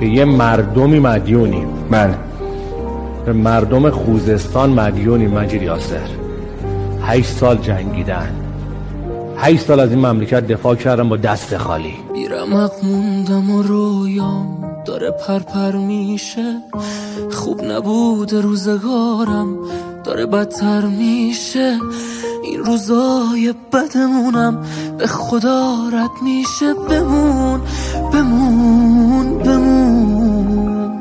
به یه مردمی مدیونیم بله به مردم خوزستان مدیونیم مجید یاسر. هشت سال جنگیدن. هشت سال از این مملکت دفاع کردم با دست خالی. بیرمق موندم و رویام داره پرپر میشه. خوب نبود روزگارم داره بدتر میشه. این روزای بدمونم به خدا رد میشه. بمون بمون. بمون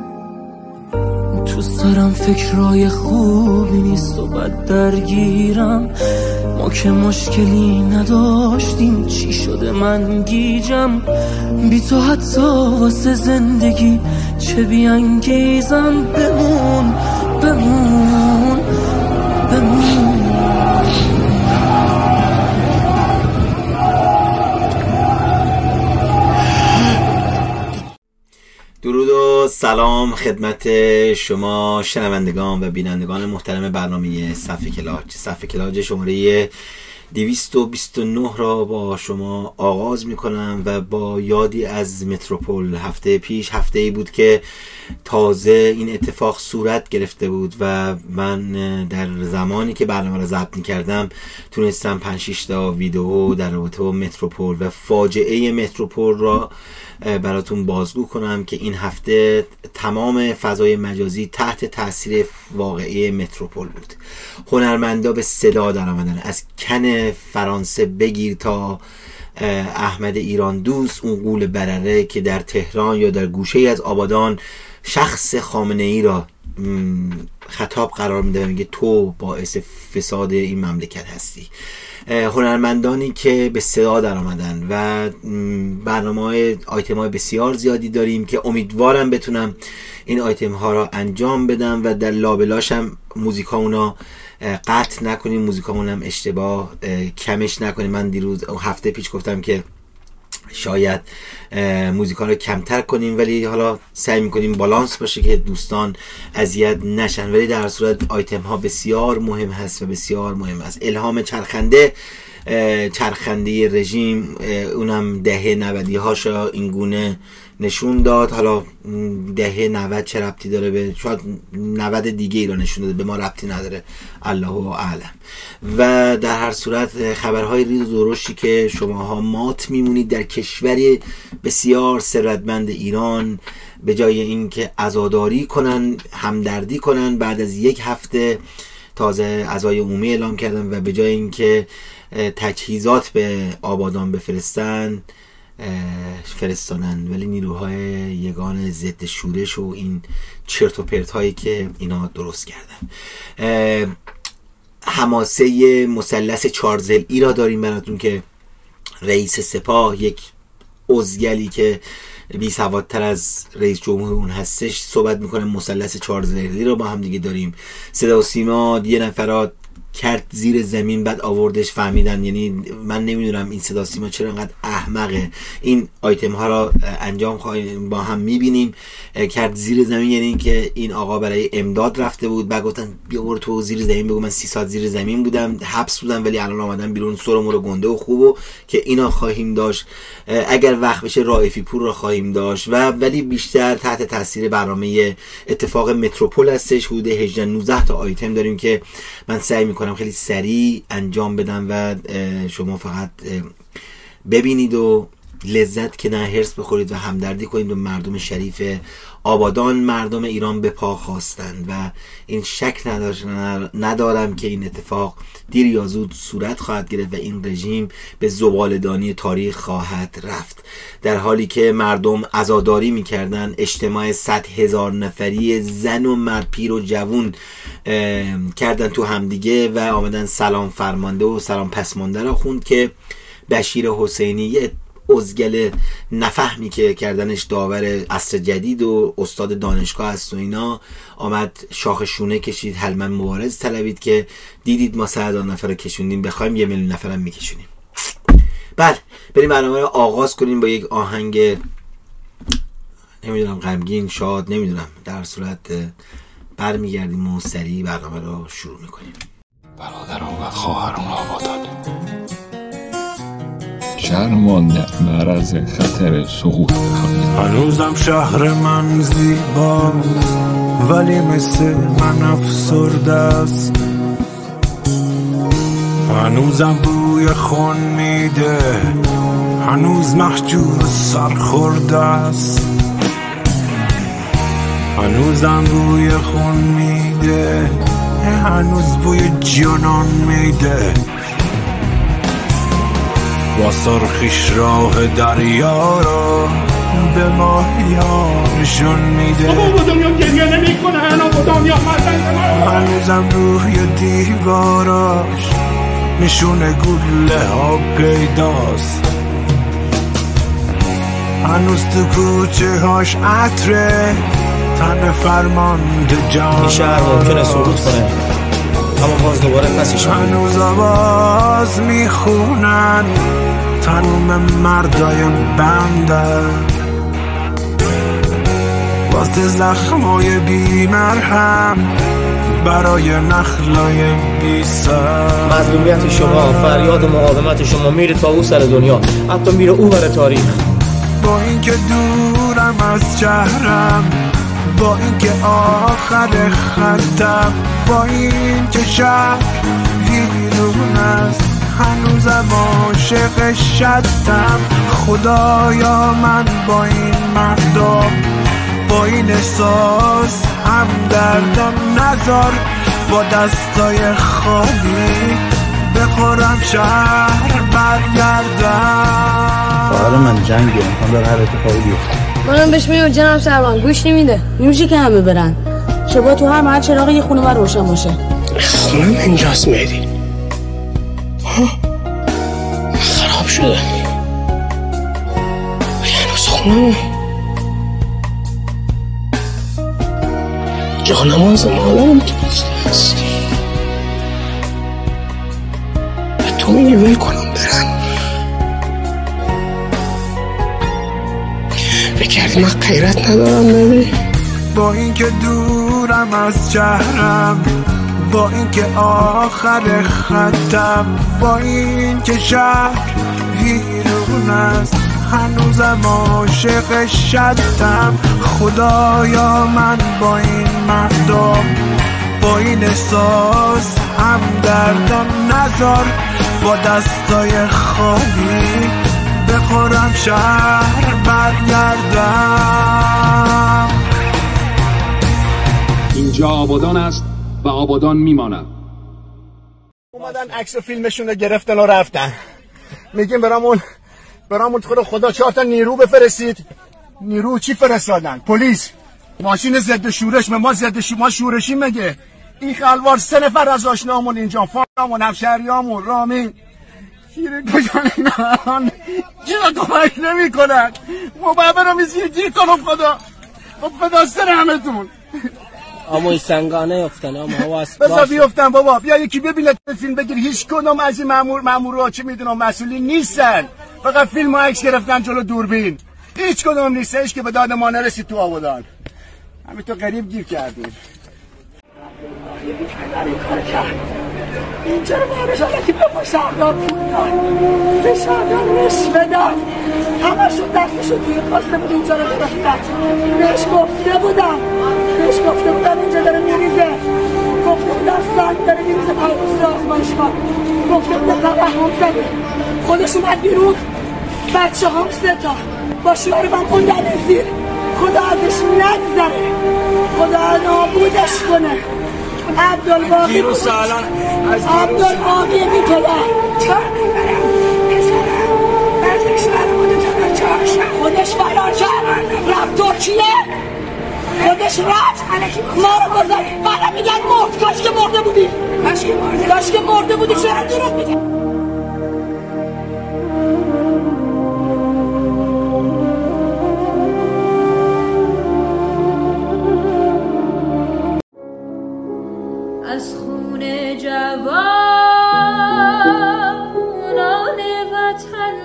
تو سرم فکرای خوبی نیست و بد درگیرم. ما که مشکلی نداشتیم چی شده من گیجم؟ بی تو حتی واسه زندگی چه بیانگیزم؟ بمون بمون بمون. درود و سلام خدمت شما شنوندگان و بینندگان محترم برنامه صفحه کلاج. صفحه کلاج شماره 229 را با شما آغاز می کنم و با یادی از متروپول. هفته پیش هفته ای بود که تازه این اتفاق صورت گرفته بود و من در زمانی که برنامه را ضبط می کردم تونستم 5 تا ویدیو در رابطه با متروپول و فاجعه متروپول را براتون بازگو کنم که این هفته تمام فضای مجازی تحت تاثیر واقعی متروپول بود. هنرمندا به صدا در آمدن. از کن فرانسه بگیر تا احمد ایران دوست اون قول برره که در تهران یا در گوشه از آبادان شخص خامنه ای را خطاب قرار میده میگه تو باعث فساد این مملکت هستی. هنرمندانی که به صدا در آمدن و برنامه های آیتم های بسیار زیادی داریم که امیدوارم بتونم این آیتم ها را انجام بدم و در لابلاش هم موزیک اونا قطع نکنیم موزیک هم اشتباه کمش نکنیم. من دیروز هفته پیش گفتم که شاید موزیکا رو کمتر کنیم ولی حالا سعی می‌کنیم بالانس باشه که دوستان اذیت نشن. ولی در صورت آیتم ها بسیار مهم هست و بسیار مهم است. الهام چرخنده چرخنده رژیم اونم دهه نودی هاشا این گونه نشون داد. حالا دهه 90 چه ربطی داره به شاید 90 دیگه ای رو نشون داده به ما ربطی نداره. الله اعلم. و در هر صورت خبرهای ریز و درشتی که شماها مات میمونید در کشوری بسیار ثروتمند ایران به جای اینکه عزاداری کنن همدردی کنن بعد از یک هفته تازه عزای عمومی اعلام کردن و به جای اینکه تجهیزات به آبادان بفرستن فرستانن ولی نیروهای یگان ضد شورش و این چرت و پرت هایی که اینا درست کردن. حماسه مثلث چارزل ای را داریم براتون که رئیس سپاه یک ازگلی که بی سوادتر از رئیس جمهور اون هستش صحبت می‌کنه. مثلث چارزلی رو با هم دیگه داریم. صدا و سیما یه نفرات کرد زیر زمین بعد آوردش فهمیدن یعنی من نمی‌دونم این صدا سیما چرا انقدر احمقه. این آیتم ها را انجام خواهیم با هم می‌بینیم. کرد زیر زمین یعنی اینکه این آقا برای امداد رفته بود. بعد گفتن بیا برو تو زیر زمین بگو. من سی ساعت زیر زمین بودم حبس بودم ولی الان آمدم بیرون. سرمو رو گنده و خوب و که اینا خواهیم داشت. اگر وقت بشه رائفی پور را خواهیم داشت. و ولی بیشتر تحت تاثیر برنامه اتفاق متروپول هستش. حدود 18 19 تا آیتم داریم که من سعی می‌کنم خیلی سریع انجام بدم و شما فقط ببینید و لذت که نه هرس بخورید و همدردی کنید و مردم شریف آبادان مردم ایران به پا خواستند و این شک ندارم که این اتفاق دیر یا زود صورت خواهد گرفت و این رژیم به زبالدانی تاریخ خواهد رفت. در حالی که مردم ازاداری می‌کردن اجتماع صد هزار نفری زن و مرد پیر و جوون کردن تو همدیگه و آمدن سلام فرمانده و سلام پسمانده را خوند که بشیر حسینی ازگل نفهمی که کردنش داور عصر جدید و استاد دانشگاه است و اینا. آمد شاخ شونه کشید حلمن مبارز طلبید که دیدید ما سه نفر کشوندیم بخوایم یه میلیون نفرم میکشونیم. بله بریم برنامه رو آغاز کنیم با یک آهنگ نمی‌دونم غمگین شاد نمی‌دونم در صورت برمیگردیم و سریع برنامه رو شروع می‌کنیم. برادران و خواهران آبادان شهر مانده معرض خطر سقوط هنوزم شهر من زیبا ولی مثل من افسرده است. هنوزم بوی خون میده هنوز محجور سرخورده است. هنوزم بوی خون میده هنوز بوی جانان میده. با سرخیش راه دریا را به ماهیانشون میده. بابا دنیا گریه نمی کنن دنیا هنوزم روی دیواراش نشون گله ها پیداست هنوز تو کوچه هاش عطره تن فرمانده جان این شهر ممکنه سقوط کنه. اما باز دوباره پسش هنوز آواز می‌خونن تنوم مردای بنده. واسه زخمای بیمرهم برای نخلای بی سر. مظلومیت شما فریاد و مقاومت شما میره تا او سر دنیا. حتی میره او بر تاریخ. با اینکه دورم از شهرم با اینکه آخر خطم با اینکه شهر ویرون است. هنوزم عاشق شدم. خدایا من با این مردم با این احساس هم دردم نزار. با دستای خالی بخورم شهر برگردم. خواهر من جنگه امکان داره هر اتفاقی بیفته. منم بهش میگم جناب سروان گوش نمیده. نمیشه که همه برن. شبا تو هر محل چراغ یه خونه بر روشن باشه. خونم اینجاست مهدی. خراب شده. هنوز خونم جانماز مالم تو هست به تو میگی ول کنم برم. بکردی من غیرت ندارم ببین با اینکه دورم از شهرم. با اینکه آخر خطم با اینکه شهر ویرون است. هنوزم عاشق شدم. خدایا من با این مردم با این احساس هم دردم نزار. با دستای خالی بخورم شهر برگردم. اینجا آبادان است و آبادان میماند. اومدن عکس فیلمشون رو گرفتن و رفتن. میگیم برامون برامون خدا خدا چهار تا نیرو بفرستید. نیرو چی فرستادن؟ پلیس. ماشین ضد شورش به ما ضد شورش ما شورشی مگه؟ این خلوار سه نفر از آشنامون اینجا. فامون همشهریامون رامین. گیر کجا اینا؟ چرا کمک نمی کنن مبابه رو میزیر گیر کنم خدا. خب خدا سر اما این سنگانه افتن اما حواس بذار بیفتن بابا. بیا یکی ببینه فیلم بگیر. هیچ کدوم از این مامور مامورا چه می‌دونم مسئولین نیستن. فقط فیلم و عکس گرفتن جلو دوربین. هیچ کدوم نیستش که به داد ما نرسید تو آبادان همین تو قریب گیر کردیم اینجا رو که به ما شهردار پول داد به شهردار رشوه داد همشون دستشون توی خواسته بود اینجا رو گرفتن. بهش گفته بودم بهش گفته بودم اینجا داره میریزه. گفته بودم سنگ داره میریزه پرگوز آزمایش کن. گفته بودم توهم زده خودش اومد بیرون. بچه هم سه تا. با شوهر من خوندن زیر. خدا ازش نگذره. خدا نابودش کنه. عبدالباقی دیروز الان از عبدالباقی بی پدر خودش فرار کرد. رفت ترکیه خودش رفت. ما رو گذار بعد میگن مرد. کاش که مرده بودی. کاش که مرده بودی. چرا دروغ میگن از خون جوانان وطن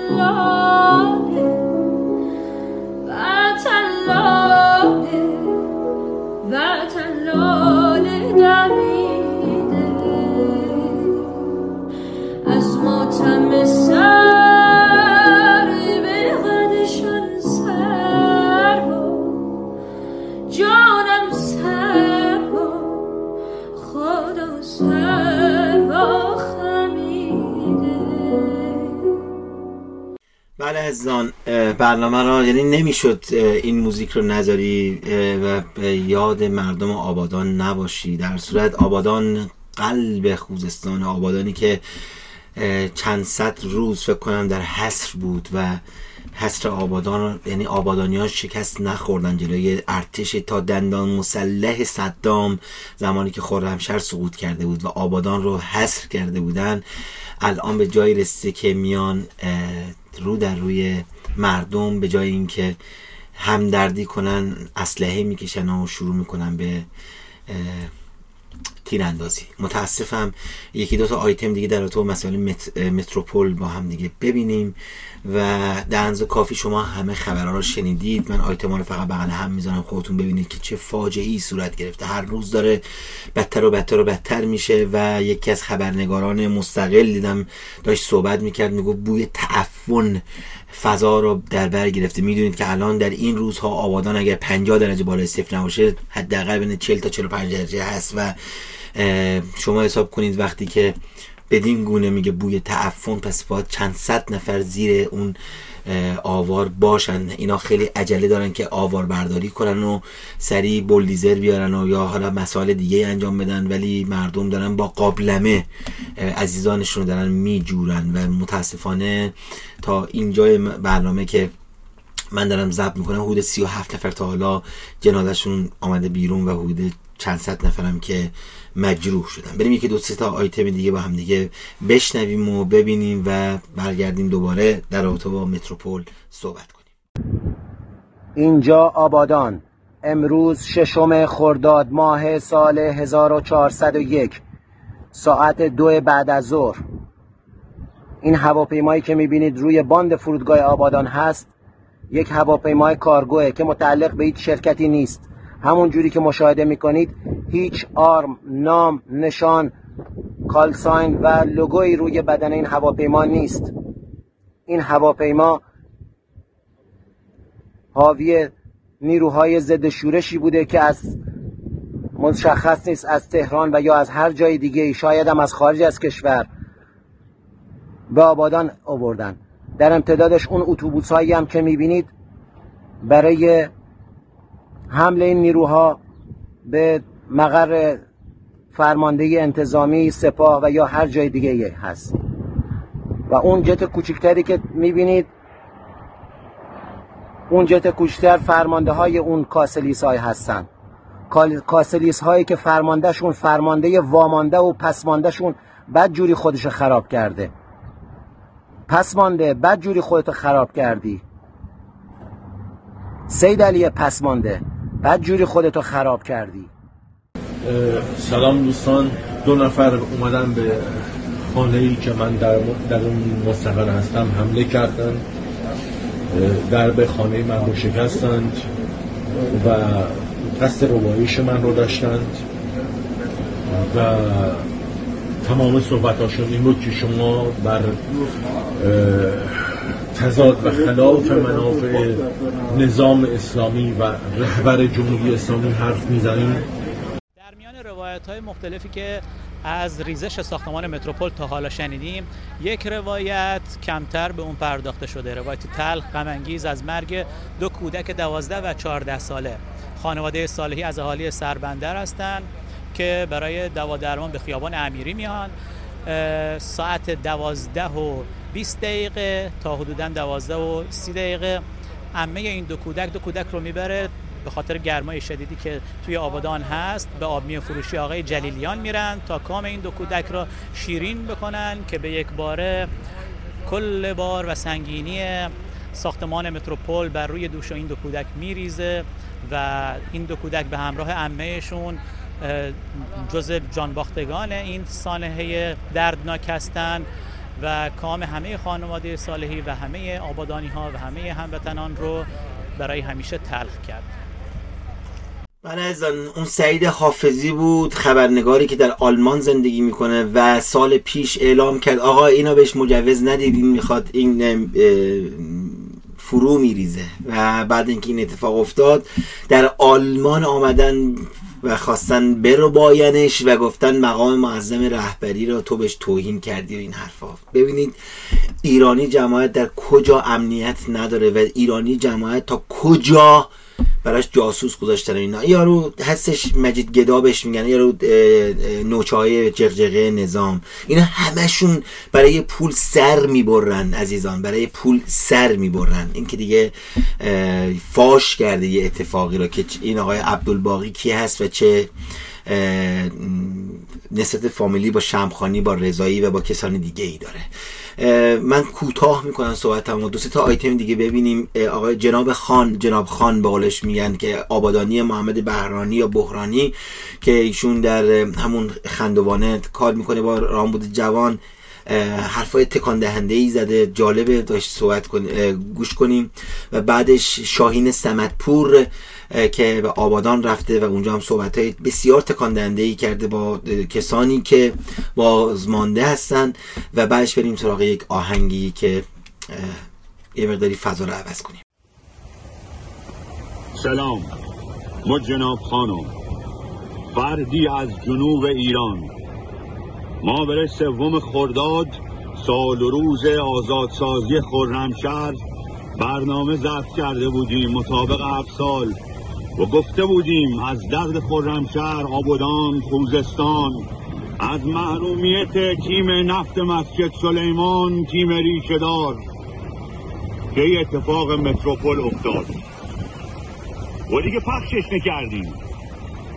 عزیزان برنامه را یعنی نمی‌شد این موزیک رو نذاری و یاد مردم آبادان نباشی. در صورت آبادان قلب خوزستان آبادانی که چند صد روز فکر کنم در حصر بود و حصر آبادان یعنی آبادانی ها شکست نخوردن جلوی ارتش تا دندان مسلح صدام زمانی که خرمشهر سقوط کرده بود و آبادان رو حصر کرده بودن. الان به جایی رسیده که میان رو در روی مردم به جای اینکه همدردی کنن اسلحه می‌کشن و شروع می‌کنن به تیراندازی. متاسفم یکی دو تا آیتم دیگه در تو مسائل مت... متروپول با هم دیگه ببینیم. و در کافی شما همه خبرها رو شنیدید. من آیتم رو فقط بغل هم می‌ذارم. خودتون ببینید که چه فاجعه ای صورت گرفته. هر روز داره بدتر و بدتر و بدتر میشه و یکی از خبرنگاران مستقل دیدم داشت صحبت می‌کرد. میگو بوی تعفن فضا رو در بر گرفته. می‌دونید که الان در این روزها آبادان اگر 50 درجه بالای صفر نباشه حداقل بین 40 تا 45 درجه هست و شما حساب کنید وقتی که بدین گونه میگه بوی تعفن پس باید چند صد نفر زیر اون آوار باشن. اینا خیلی عجله دارن که آوار برداری کنن و سریع بولدیزر بیارن و یا حالا مسائل دیگه انجام بدن ولی مردم دارن با قابلمه عزیزانشون دارن میجورن و متاسفانه تا اینجای برنامه که من دارم ضبط می‌کنم حدود 37 نفر تا حالا جنازشون آمده بیرون و حدود چند صد نفرم که مجروح شدن. بریم یکی دو سه تا آیتم دیگه با هم دیگه بشنویم و ببینیم و برگردیم دوباره در رابطه با متروپول صحبت کنیم. اینجا آبادان. امروز ششم خرداد ماه سال 1401 ساعت دو بعد از ظهر. این هواپیمایی که می‌بینید روی باند فرودگاه آبادان هست یک هواپیمای کارگوه که متعلق به هیچ شرکتی نیست. همون جوری که مشاهده می‌کنید هیچ آرم نام نشان کالساین و لوگوی روی بدن این هواپیما نیست. این هواپیما حاوی نیروهای ضد شورشی بوده که از مشخص نیست از تهران و یا از هر جای دیگه شاید هم از خارج از کشور به آبادان آوردن. در امتدادش اون اتوبوس هایی هم که می‌بینید برای حمله این نیروها به مقر فرمانده انتظامی سپاه و یا هر جای دیگه هست. و اون جت کوچکتری که می‌بینید اون جت کوچکتر فرمانده های اون کاسلیس های هستن. کاسلیس هایی که فرماندهشون فرمانده وامانده و پسماندهشون بد جوری خودش خراب کرده. پسمانده بد جوری خودتو خراب کردی. سید علی پسمانده. بد جوری خودتو خراب کردی. سلام دوستان. دو نفر اومدن به خانه ای که من در, در اون مستقر هستم حمله کردن. در به خانه من رو شکستند و قصد روایش من رو داشتند. و تمام صحبتاشون این بود که شما بر تضاد و خلاف منافع نظام اسلامی و رهبر جمهوری اسلامی حرف می‌زنیم. در میان روایت های مختلفی که از ریزش ساختمان متروپول تا حالا شنیدیم یک روایت کمتر به اون پرداخته شده. روایت تلخ غمانگیز از مرگ دو کودک دوازده و چهارده ساله. خانواده صالحی از اهالی سربندر هستند که برای دوا درمان به خیابان امیری میان. ساعت دوازده و 20 دقیقه تا حدودا 12 و 30 دقیقه. عمه این دو کودک دو کودک رو می‌بره به خاطر گرمای شدیدی که توی آبادان هست. به آبمی فروشی آقای جلیلیان میرن تا کام این دو کودک را شیرین بکنن که به یک باره کل بار و سنگینی ساختمان متروپول بر روی دوش این دو کودک میریزه و این دو کودک به همراه عمهشون جز جانباختگان این سانحه دردناک هستند و کام همه خانواده صالحی و همه آبادانی ها و همه هموطنان رو برای همیشه تلخ کرد. بله اون سعید حافظی بود خبرنگاری که در آلمان زندگی می‌کنه و سال پیش اعلام کرد آقا اینا بهش مجوز ندید این می‌خواد این فرو میریزه. و بعد اینکه این اتفاق افتاد در آلمان آمدن و خواستن برو باینش و گفتن مقام معظم رهبری را تو بهش توهین کردی و این حرفا. ببینید ایرانی جماعت در کجا امنیت نداره و ایرانی جماعت تا کجا براش جاسوس گذاشتن اینا. یارو هستش مجید گدابش میگن یارو نوچه های جغجغه نظام. اینا همشون برای پول سر می‌برن عزیزان برای پول سر می‌برن. این که دیگه فاش کرده یه اتفاقی رو که این آقای عبدالباقی کی هست و چه نسبت فامیلی با شمخانی با رضایی و با کسان دیگه ای داره. من کوتاه می‌کنم صحبتمو دو سه تا آیتم دیگه ببینیم. آقای جناب خان جناب خان به قولش میگن که آبادانی محمد بهرانی یا بحرانی که ایشون در همون خندوانه کار می‌کنه با رامبود جوان. حرفای تکان دهنده ای زده. جالبه داشت صحبت گوش کنیم. و بعدش شاهین سمتپور که به آبادان رفته و اونجا هم صحبت های بسیار تکان دهنده ای کرده با کسانی که بازمانده هستن و بعدش بریم سراغ یک آهنگی که یه مقداری فضا رو عوض کنیم. سلام. ما جناب خانم فردی از جنوب ایران. ما برای سوم خرداد سال و روز آزادسازی خرمشهر برنامه ضبط کرده بودیم مطابق هفت سال و گفته بودیم از درد خرمشهر آبادان خوزستان از محرومیت تیم نفت مسجد سلیمان تیم ریشهدار که اتفاق متروپول افتاد. و دیگه پخشش نکردیم.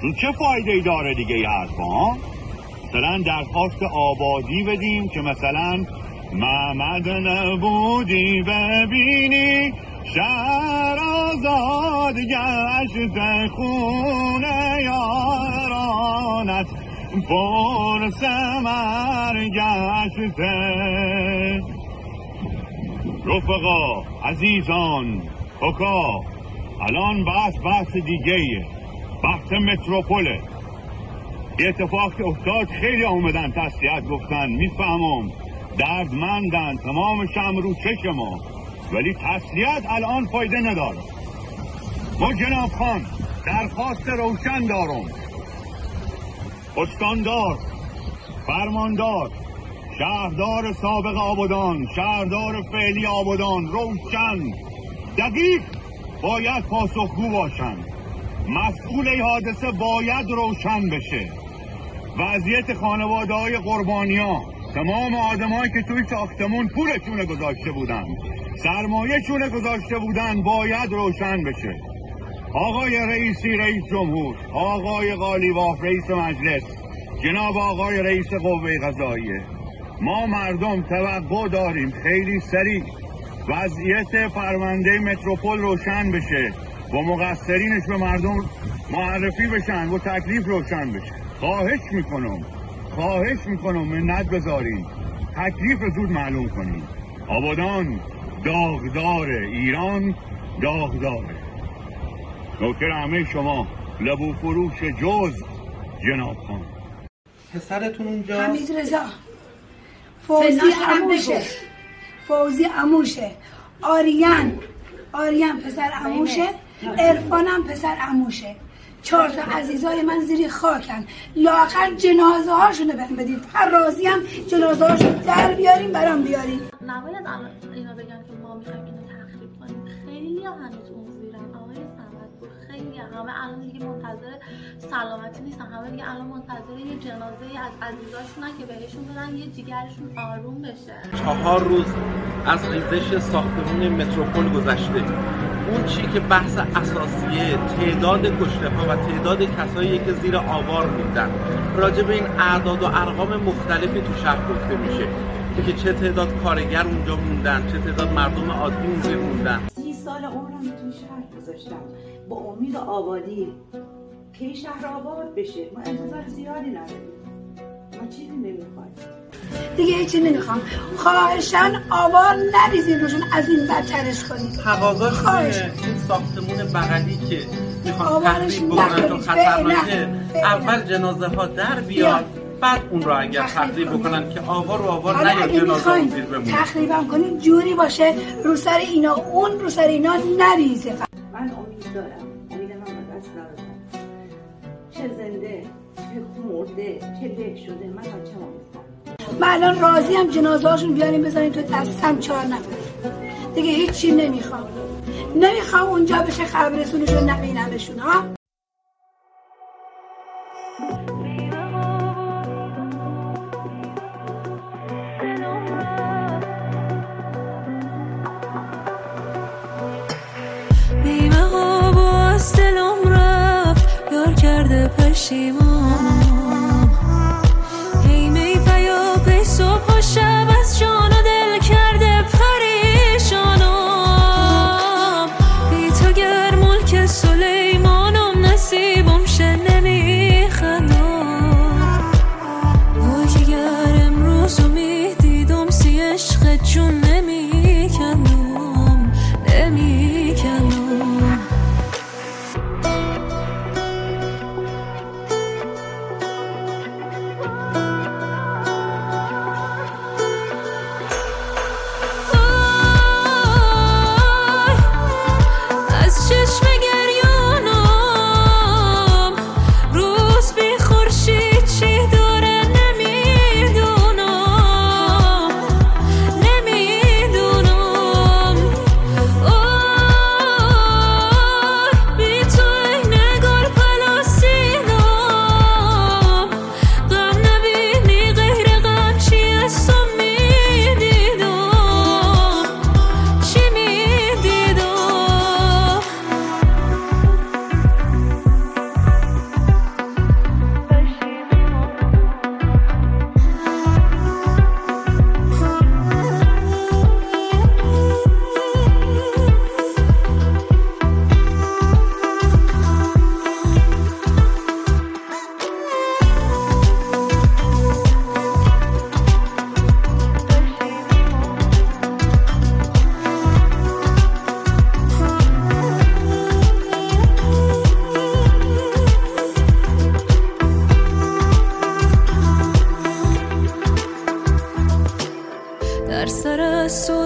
تو چه فایده ای داره دیگه یه حرفا؟ مثلا درخواست آبادی بدیم که مثلا محمد نبودی ببینی شهر آزاد گشت خونه یارانت پر سمر گشته رفقا عزیزان حکا الان بحث بحث دیگه بحث متروپوله. یه اتفاق که افتاد خیلی آمدن تسلیت گفتن. می‌فهمم دردمندن. تمام شم رو چشم ما. ولی تسلیت الان فایده نداره. ما جناب خان درخواست روشن دارم. استاندار فرماندار شهردار سابق آبادان شهردار فعلی آبادان روشن. دقیق باید پاسخگو باشند. مسئول حادثه باید روشن بشه. وضعیت خانواده های قربانی ها تمام آدمایی که توی ساختمون پولشون گذاشته بودن سرمایهشون گذاشته بودن باید روشن بشه. آقای رئیسی رئیس جمهور آقای قالیواف رئیس مجلس جناب آقای رئیس قوه قضاییه. ما مردم توقع داریم خیلی سریع وضعیت پرونده متروپول روشن بشه و مقصرینش به مردم معرفی بشن و تکلیف روشن بشه. خواهش می‌کنم خواهش می‌کنم منت بذارین. تکلیف زود معلوم کنیم. آبادان داغدار ایران داغداره نوکر همه شما لبو فروش جز جناب خان. پسرتون اونجا؟ حمید رضا. فوزی اموشه فوزی اموشه آریان. آریان پسر اموشه ارفانم پسر اموشه چهار تا عزیزای من زیر خاکن. لاقل جنازه هاشونو بهم بدید. هر راضی هم جنازه هاشون در بیاریم برام بیاریم. همه الان دیگه منتظر سلامتی نیستن. همه دیگه الان منتظر یه جنازه از عزیزاشونن که بهشون بدن یه جیگرشون آروم بشه. چهار روز از ریزش ساختمون متروپول گذشته. اون چی که بحث اساسیه تعداد کشته ها و تعداد کسایی که زیر آوار موندن راجع به این اعداد و ارقام مختلفی تو شهر گفته میشه. که چه تعداد کارگر اونجا موندن چه تعداد مردم عادی اونجا موندن. امید آبادی. که این شهر آباد بشه؟ ما انتظار زیادی نداریم. ما چیزی نمی‌خوایم. دیگه هیچی نمی‌خوام. خواهشن آوار نریزین روشون از این بدترش کنید. تقاضاش خواهش. این ساختمون بغلی که می‌خوان آوارش تخریب بکنن نکنید. خطرناکه. اول جنازه ها در بیاد بعد اون رو اگر تخریب بکنن که آوار و آوار نیاد اگه جنازه اون زیر بمونه. تخریبم کنین جوری باشه رو سر اینا اون رو سر اینا نریزه. من امید دارم. ندادم چه زنده چه مرده چه له شده من بچه من الان راضی هم جنازه هاشون بیاریم بذاریم تو دستم چهار نفر دیگه هیچی نمی‌خوام نمی‌خوام اونجا بشه خبرسونشون نبینمشون ها کرده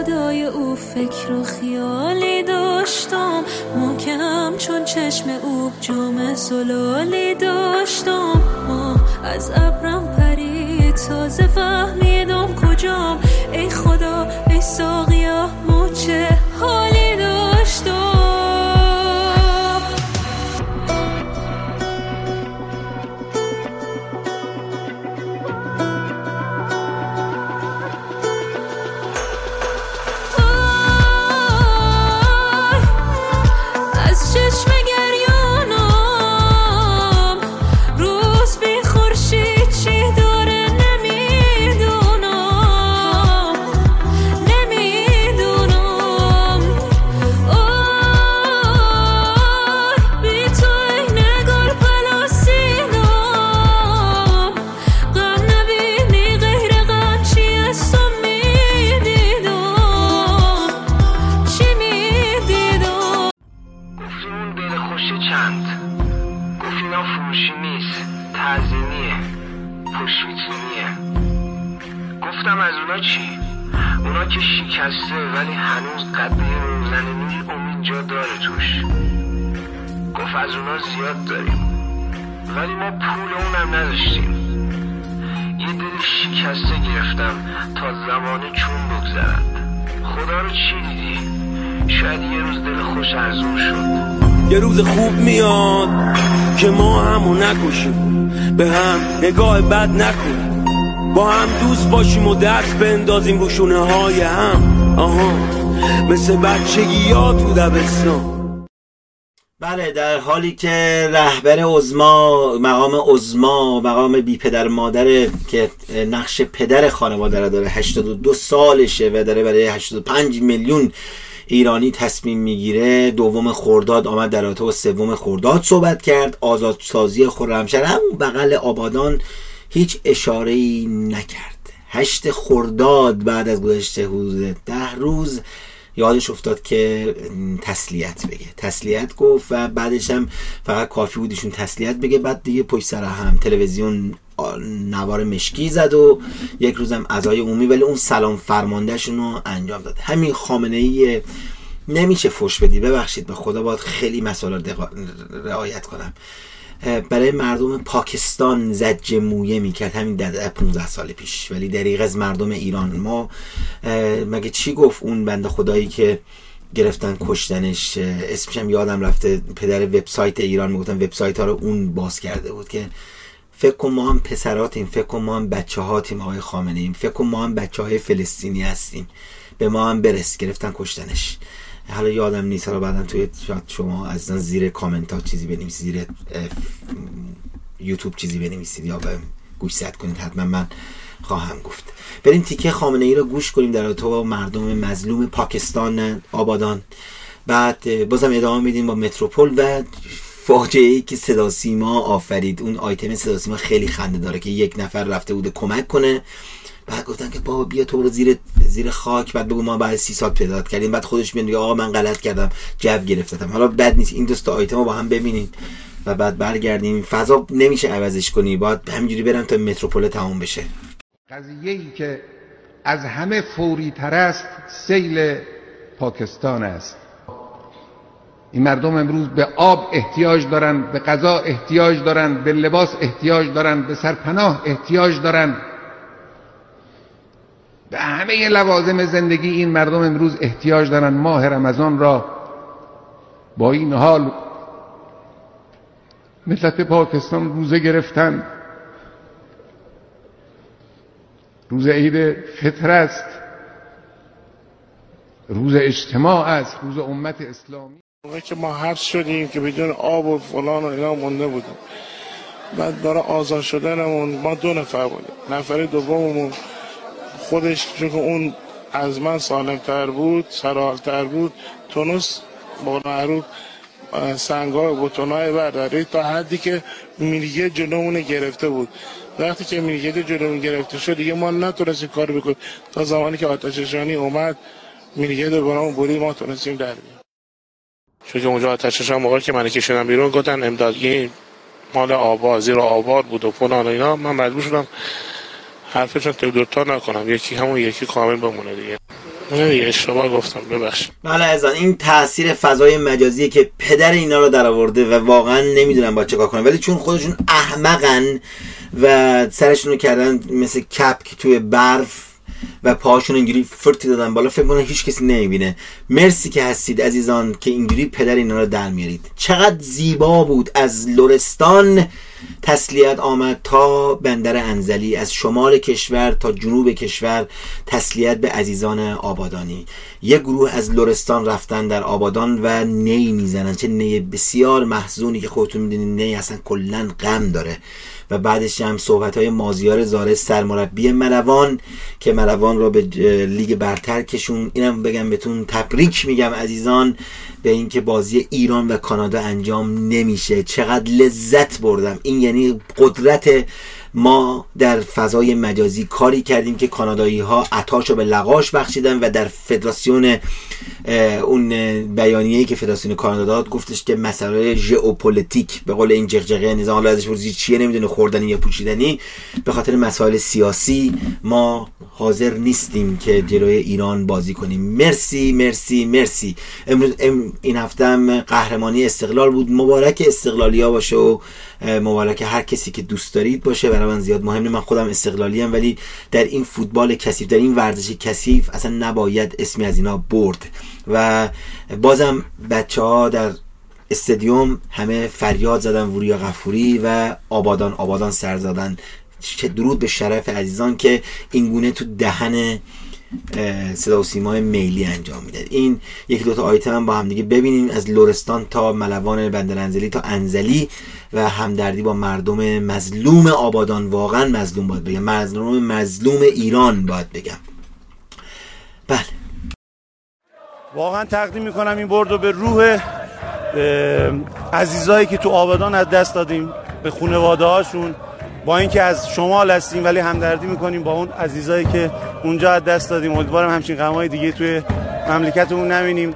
صدای او فکر و خیالی داشتم. محکم چون چشم او جام زلالی داشتم. ما از ابرم پرید تازه فهمیدم کجام. ای خدا ای ساقیا ما از زیاد داریم. ولی ما پول اونم نداشتیم. یه دل شکسته گرفتم تا زمانه چون بگذرد. خدا رو چی دیدی؟ شاید یه روز دل خوش ارزون شد. یه روز خوب میاد که ما همو نکشیم. به هم نگاه بد نکنیم با هم دوست باشیم و دست بندازیم رو شونه های هم. آها مثل بچگی ها تو دبستان. بله در حالی که رهبر عزما مقام عزما مقام بی پدر مادر که نقش پدر خانواده را داره 82 سالشه و داره برای 85 میلیون ایرانی تصمیم می‌گیره دوم خرداد آمد در رابطه با سوم خرداد صحبت کرد آزادسازی خرمشهر همون بغل آبادان هیچ اشاره ای نکرد. هشت خرداد بعد از گذشته حدود ده روز یادش افتاد که تسلیت بگه. تسلیت گفت و بعدش هم فقط کافی بود ایشون تسلیت بگه. بعد دیگه پشت سر هم تلویزیون نوار مشکی زد و یک روزم عزای عمومی ولی اون سلام فرماندهشون رو انجام داد. همین خامنه ای نمیشه فش بدی. ببخشید به خدا باید خیلی مسائل رعایت کنم. برای مردم پاکستان زجه مویه می‌کرد. همین در 15 سال پیش. ولی دریغ از مردم ایران. ما مگه چی گفت اون بنده خدایی که گرفتن کشتنش؟ اسمش هم یادم رفته. پدر وبسایت ایران می‌گفتن. وبسایت ها رو اون باز کرده بود که فکر کن ما هم پسراتیم. فکر کن ما هم بچه هاتیم آقای خامنه ایم فکر کن ما هم بچه های فلسطینی هستیم. به ما هم برس. گرفتن کشتنش. حالا یادم نیست حالا بعدا توی شاید شما از زیر کامنت ها چیزی بنویسید زیر یوتیوب چیزی بنویسید یا به گوش زد کنید حتما من خواهم گفت. بریم تیکه خامنه ای رو گوش کنیم در تو مردم مظلوم پاکستان آبادان. بعد بازم ادامه میدیم با متروپول و فاجعه ای که صدا سیما آفرید. اون آیتم صدا سیما خیلی خنده داره که یک نفر رفته بوده کمک کنه. بعد گفتن که بابا بیا تو رو زیر زیر خاک بعد بگو ما بعد سی سال پیدا کردیم. بعد خودش میگه آقا من غلط کردم جو گرفتم حالا بد نیست. این دوست آیتم رو با هم ببینید و بعد برگردیم. فضا نمیشه عوضش کنی. باید همینجوری برم تا متروپول تموم بشه. قضیه ای که از همه فوری تر است سیل پاکستان است. این مردم امروز به آب احتیاج دارند به غذا احتیاج دارند به لباس احتیاج دارند به سرپناه احتیاج دارند به همه لوازم زندگی این مردم امروز احتیاج دارند ماه رمضان را با این حال ملت پاکستان روزه گرفتن. روز عید فطر است. روز اجتماع است. روز امت اسلامی. موقعی که ما حبس شدیم که بدون آب و فلان و اینا مونده بودیم. بعد برای آزاد شدنمون ما دو نفر بودیم. نفر دوممون خودش چون اون از من سالمتر بود سرالتر بود تونس با معروف سنگای بتونای برداری تا حدی که میلیه جلومون گرفته بود. وقتی که میلیه جلومون گرفته شد دیگه ما نتونستیم کار بکنیم. تا زمانی که آتششانی اومد میلیه دو برامون بری ما تونستیم در بیم چون که اونجا آتششان موقع که من کشیدم بیرون گفتن امدادگی مال آباد زیر آباد بود و فلان و اینا. من مجبور شدم حرفشون تو دوتا نکنم. یکی همون یکی کامل بمونه دیگه. اون دیگه اشتباه گفتم. ببخش بله از این تاثیر فضای مجازی که پدر اینا رو در آورده و واقعا نمی‌دونم با چه کنم ولی چون خودشون احمقن و سرشون رو کردن مثل کپ که توی برف و پاهاشون اینجوری فرتی دادن بالا فکر کنم هیچ کسی نمی‌بینه. مرسی که هستید عزیزان که اینجوری پدر اینا رو در میارید. چقدر زیبا بود از لورستان تسلیت آمد تا بندر انزلی از شمال کشور تا جنوب کشور تسلیت به عزیزان آبادانی. یه گروه از لورستان رفتن در آبادان و نی می‌زنن. چه نی بسیار محزونی که خودتون می‌دونید نی اصلا کلا غم داره. و بعدش هم صحبت های مازیار زاره سرمربی ملوان که ملوان را به لیگ برتر کشون. اینم بگم بهتون تبریک میگم عزیزان. به اینکه بازی ایران و کانادا انجام نمیشه. چقدر لذت بردم. این یعنی قدرت ما در فضای مجازی کاری کردیم که کانادایی ها عطاش رو به لغاش بخشیدن و در فدراسیون اون بیانیه‌ای که فدراسیون کانادا داد گفتش که مسئله ژئوپلیتیک به قول این جغجغه نظام حالا ازش پرسید چیه؟ نمی‌دونه خوردنی یا پوشیدنی؟ به خاطر مسائل سیاسی ما حاضر نیستیم که جلوی ایران بازی کنیم. مرسی مرسی مرسی. امروز این هفته هم قهرمانی استقلال بود. مبارک استقلالیا باشه و مبارک. هر کسی که دوست دارید باشه برای من زیاد مهم من خودم استقلالی هم ولی در این فوتبال کثیف در این ورزش کثیف اصلا نباید اسمی از اینا برد. و بازم بچه ها در استادیوم همه فریاد زدن وریا غفوری و آبادان آبادان سر زدن. چه درود به شرف عزیزان که اینگونه تو دهن صدا و سیمای میلی انجام میده این یک دو تا آیتم هم با هم دیگه ببینیم از لورستان تا ملوان بندر تا انزلی و همدردی با مردم مظلوم آبادان. واقعا مظلوم باید بگم. مظلوم مظلوم ایران باید بگم. بله. واقعا تقدیم می‌کنم این برد رو به روح عزیزایی که تو آبادان از دست دادیم به خانواده هاشون با اینکه از شمال هستیم ولی همدردی می‌کنیم با اون عزیزایی که اونجا دست دادیم. امیدوارم همچین غمای دیگه توی مملکتمون نبینیم.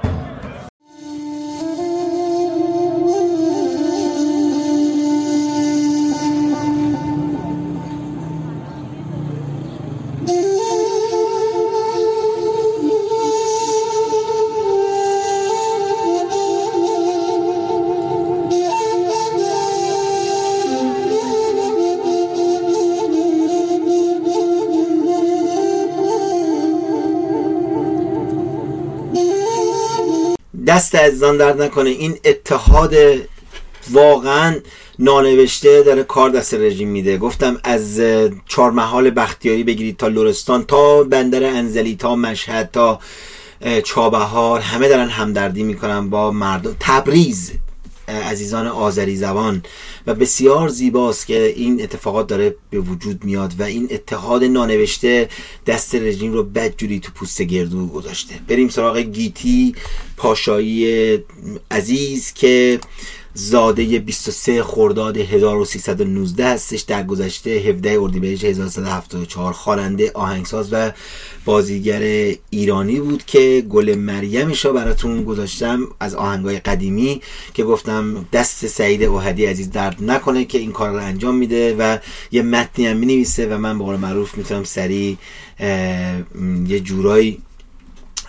دست عزیزان درد نکنه. این اتحاد واقعا نانوشته داره کار دست رژیم میده. گفتم از چهار محال بختیاری بگیرید تا لورستان تا بندر انزلی تا مشهد تا چابهار همه دارن همدردی می‌کنن با مردم. تبریز. عزیزان آذری زبان و بسیار زیباست که این اتفاقات داره به وجود میاد و این اتحاد نانوشته دست رژیم رو بدجوری تو پوست گردو گذاشته. بریم سراغ گیتی پاشایی عزیز که زاده 23 خرداد 1319 هستش. در گذشته 17 اردیبهشت 1174 خواننده آهنگساز و بازیگر ایرانی بود که گل مریمش رو براتون گذاشتم از آهنگای قدیمی که گفتم دست سعید اوهدی عزیز درد نکنه که این کار رو انجام میده و یه متنی هم می‌نویسه و من به قول معروف می‌تونم سریع یه جورایی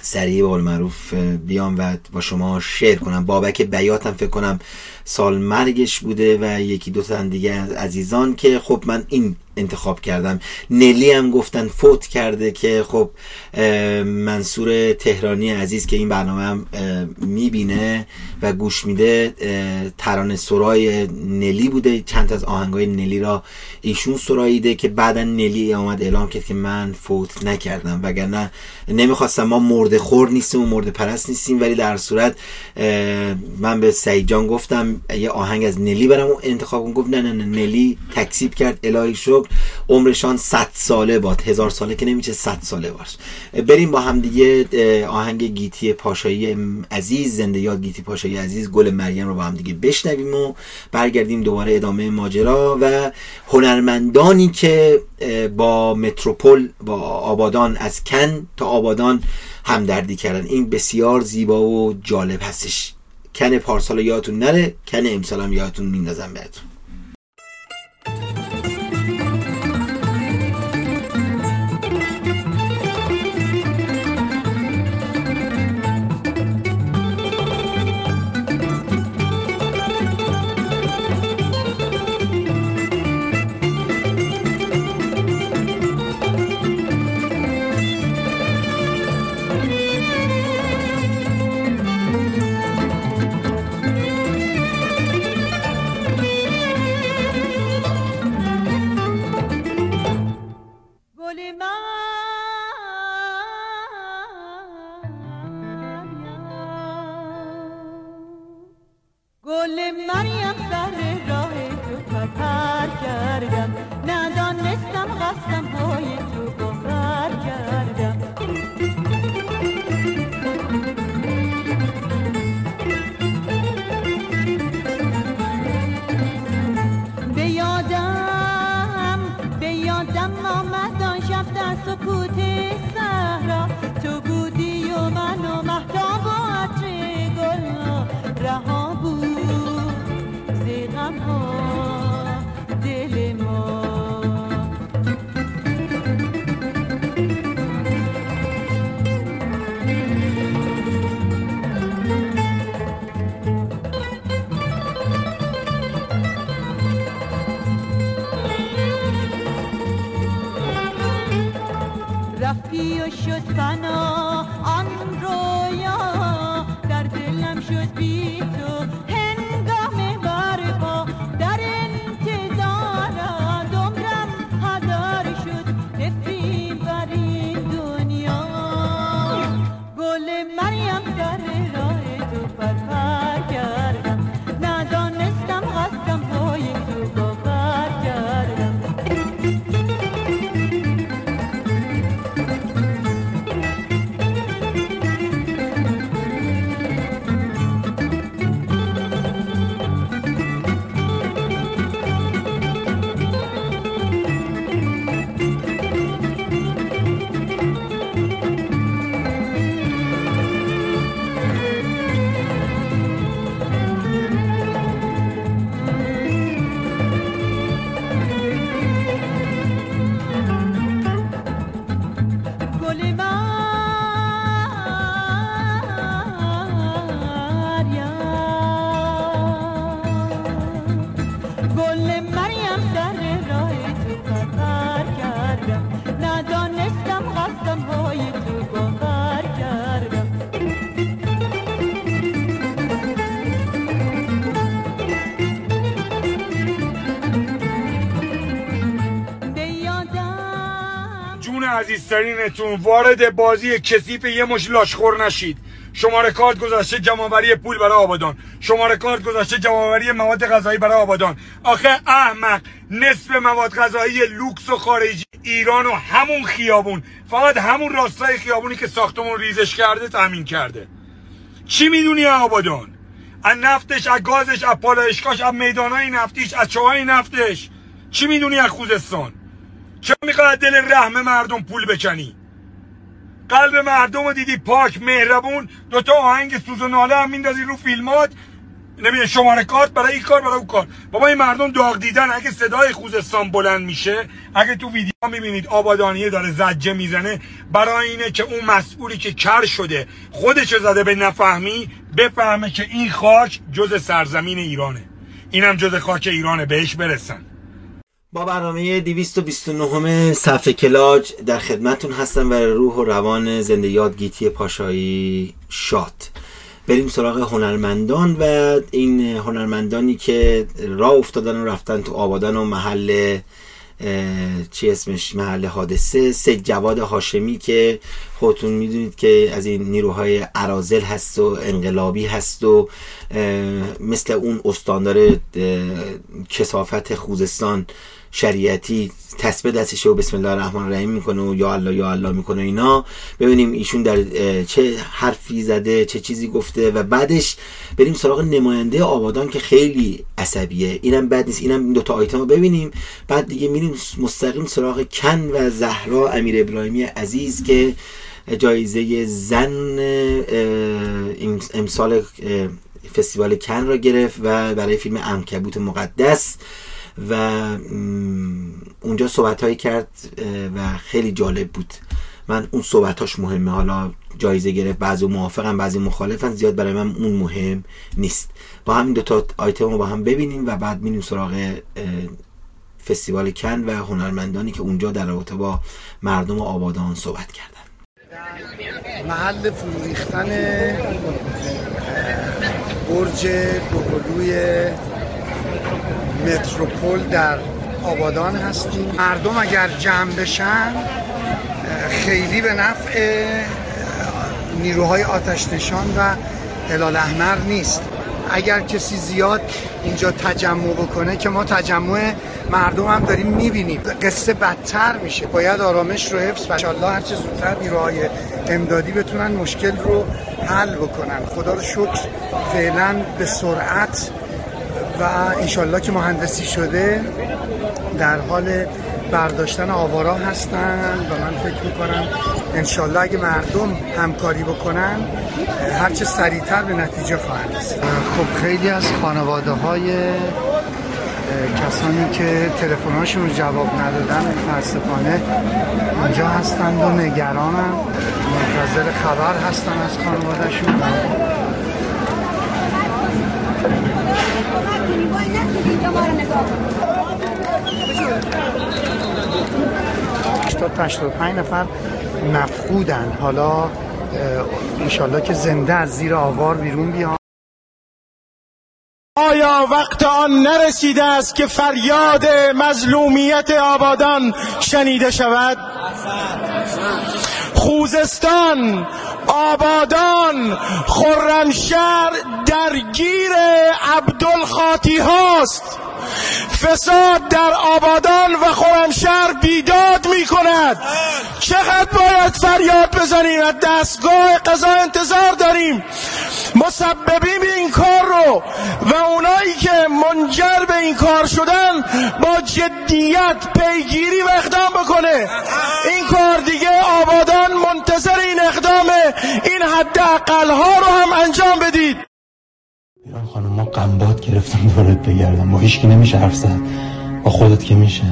سریع به قول معروف بیام و با شما شیر کنم. بابک بیاتم فکر کنم سال مرگش بوده و یکی دو تا دیگه از عزیزان که خب من این انتخاب کردم. نلی هم گفتن فوت کرده که خب منصور تهرانی عزیز که این برنامه هم می‌بینه و گوش میده ترانه سرای نلی بوده. چند از آهنگای نلی را ایشون سراییده که بعدا نلی آمد اعلام کرد که من فوت نکردم. وگرنه نمی‌خواستم ما مرد خور نیستیم و مرد پرست نیستیم ولی در صورت من به سعید جان گفتم یه آهنگ از نلی برم انتخاب گفت نه نه نه. نلی تکسیب کرد. الهی شکر. عمرشان 100 ساله باد. هزار ساله که نمیشه 100 ساله باش. بریم با هم دیگه آهنگ گیتی پاشایی عزیز زنده یاد گیتی پاشایی عزیز. گل مریم رو با هم دیگه بشنویم و برگردیم دوباره ادامه ماجرا و هنرمندانی که با متروپول با آبادان از کن تا آبادان همدردی کردن. این بسیار زیبا و جالب هستش. کن پارسال یادتون نره کن امسال هم یادتون میندازم بهتون. عزیزترینتون وارد بازی کثیف یه مش لاشخور نشید. شماره کارت گذاشته جمعآوری پول برای آبادان. شماره کارت گذاشته جمعآوری مواد غذایی برای آبادان. آخه احمق نصف مواد غذایی لوکس و خارجی ایران و همون خیابون. فقط همون راستای خیابونی که ساختمون ریزش کرده تامین کرده. چی می‌دونی آبادان؟ از نفتش از گازش از پالایشگاهش از میدانای نفتیش از چاهای نفتش. چی می‌دونی از خوزستان؟ چه می‌خواد دل رحم مردم پول بکنی؟ قلب مردم رو دیدی پاک مهربون دوتا آهنگ سوز و ناله هم میندازی رو فیلمات. نمیده شماره کارت برای این کار برای اون کار. بابا این مردم داغ دیدن. اگه صدای خوزستان بلند میشه اگه تو ویدیو می‌بینید آبادانیه داره زجه می‌زنه. برای اینه که اون مسئولی که کر شده خودش زده به نفهمی بفهمه که این خاک جز سرزمین ایرانه. اینم جز خاک ایرانه بهش برسن. با برنامه 229 صفحه کلاج در خدمتون هستم و روح و روان زنده یاد گیتی پاشایی شاد. بریم سراغ هنرمندان و این هنرمندانی که راه افتادن و رفتن تو آبادان و محل چی اسمش محل حادثه سید جواد هاشمی که خودتون می‌دونید که از این نیروهای عرازل هست و انقلابی هست و مثل اون استاندار کسافت خوزستان شریعتی تسبه دستش و بسم الله الرحمن الرحیم می‌کنه و یا الله یا الله می‌کنه اینا. ببینیم ایشون در چه حرفی زده چه چیزی گفته و بعدش بریم سراغ نماینده آبادان که خیلی عصبیه. اینم بد نیست. اینم این دو تا آیتم رو ببینیم. بعد دیگه میریم مستقیم سراغ کن و زهرا امیر ابراهیمی عزیز که جایزه زن امسال فستیوال کن را گرفت و برای فیلم انکبوت مقدس و اونجا صحبت هایی کرد و خیلی جالب بود. من اون صحبتاش مهمه. حالا جایزه گرفت بعضی موافقم بعضی مخالفن زیاد برای من اون مهم نیست. با همین دو تا آیتم رو با هم ببینیم و بعد میریم سراغ فستیوال کن و هنرمندانی که اونجا در رابطه با مردم آبادان صحبت کردن. محل فروریختن برج دوقلوی متروپول در آبادان هستیم. مردم اگر جمع بشن خیلی به نفع نیروهای آتش نشان و هلال احمر نیست. اگر کسی زیاد اینجا تجمع بکنه که ما تجمع مردم هم داریم می‌بینیم. قصه بدتر میشه. باید آرامش رو حفظ و الله هرچه زودتر نیروهای امدادی بتونن مشکل رو حل بکنن. خدا رو شکر فعلا به سرعت و انشالله که مهندسی شده در حال برداشتن آوارا هستن و من فکر می‌کنم انشالله اگه مردم همکاری بکنن هرچه سریعتر به نتیجه خواهند رسید. خب خیلی از خانواده های کسانی که تلفن‌هاشون رو جواب ندادن متاسفانه اونجا هستند و نگرانن منتظر خبر هستن از خانوادهشون. تا 85 نفر مفقودن. حالا انشالله که زنده از زیر آوار بیرون بیان. آیا وقت آن نرسیده است که فریاد مظلومیت آبادان شنیده شود؟ خوزستان آبادان خرمشهر درگیر عبدالخاطی هاست. فساد در آبادان و خرمشهر بیداد می کند چقدر باید فریاد بزنیم از دستگاه قضا انتظار داریم. مسببین این کار رو و اونایی که منجر به این کار شدن با جدیت پیگیری و اقدام بکنه. این کار دیگه آبادان منتظر این اقدام این حد ها رو هم انجام بدید. ایران خانم ما قنبات گرفتم دورت بگردم با هیچ نمیشه حرف زد. با خودت که میشه.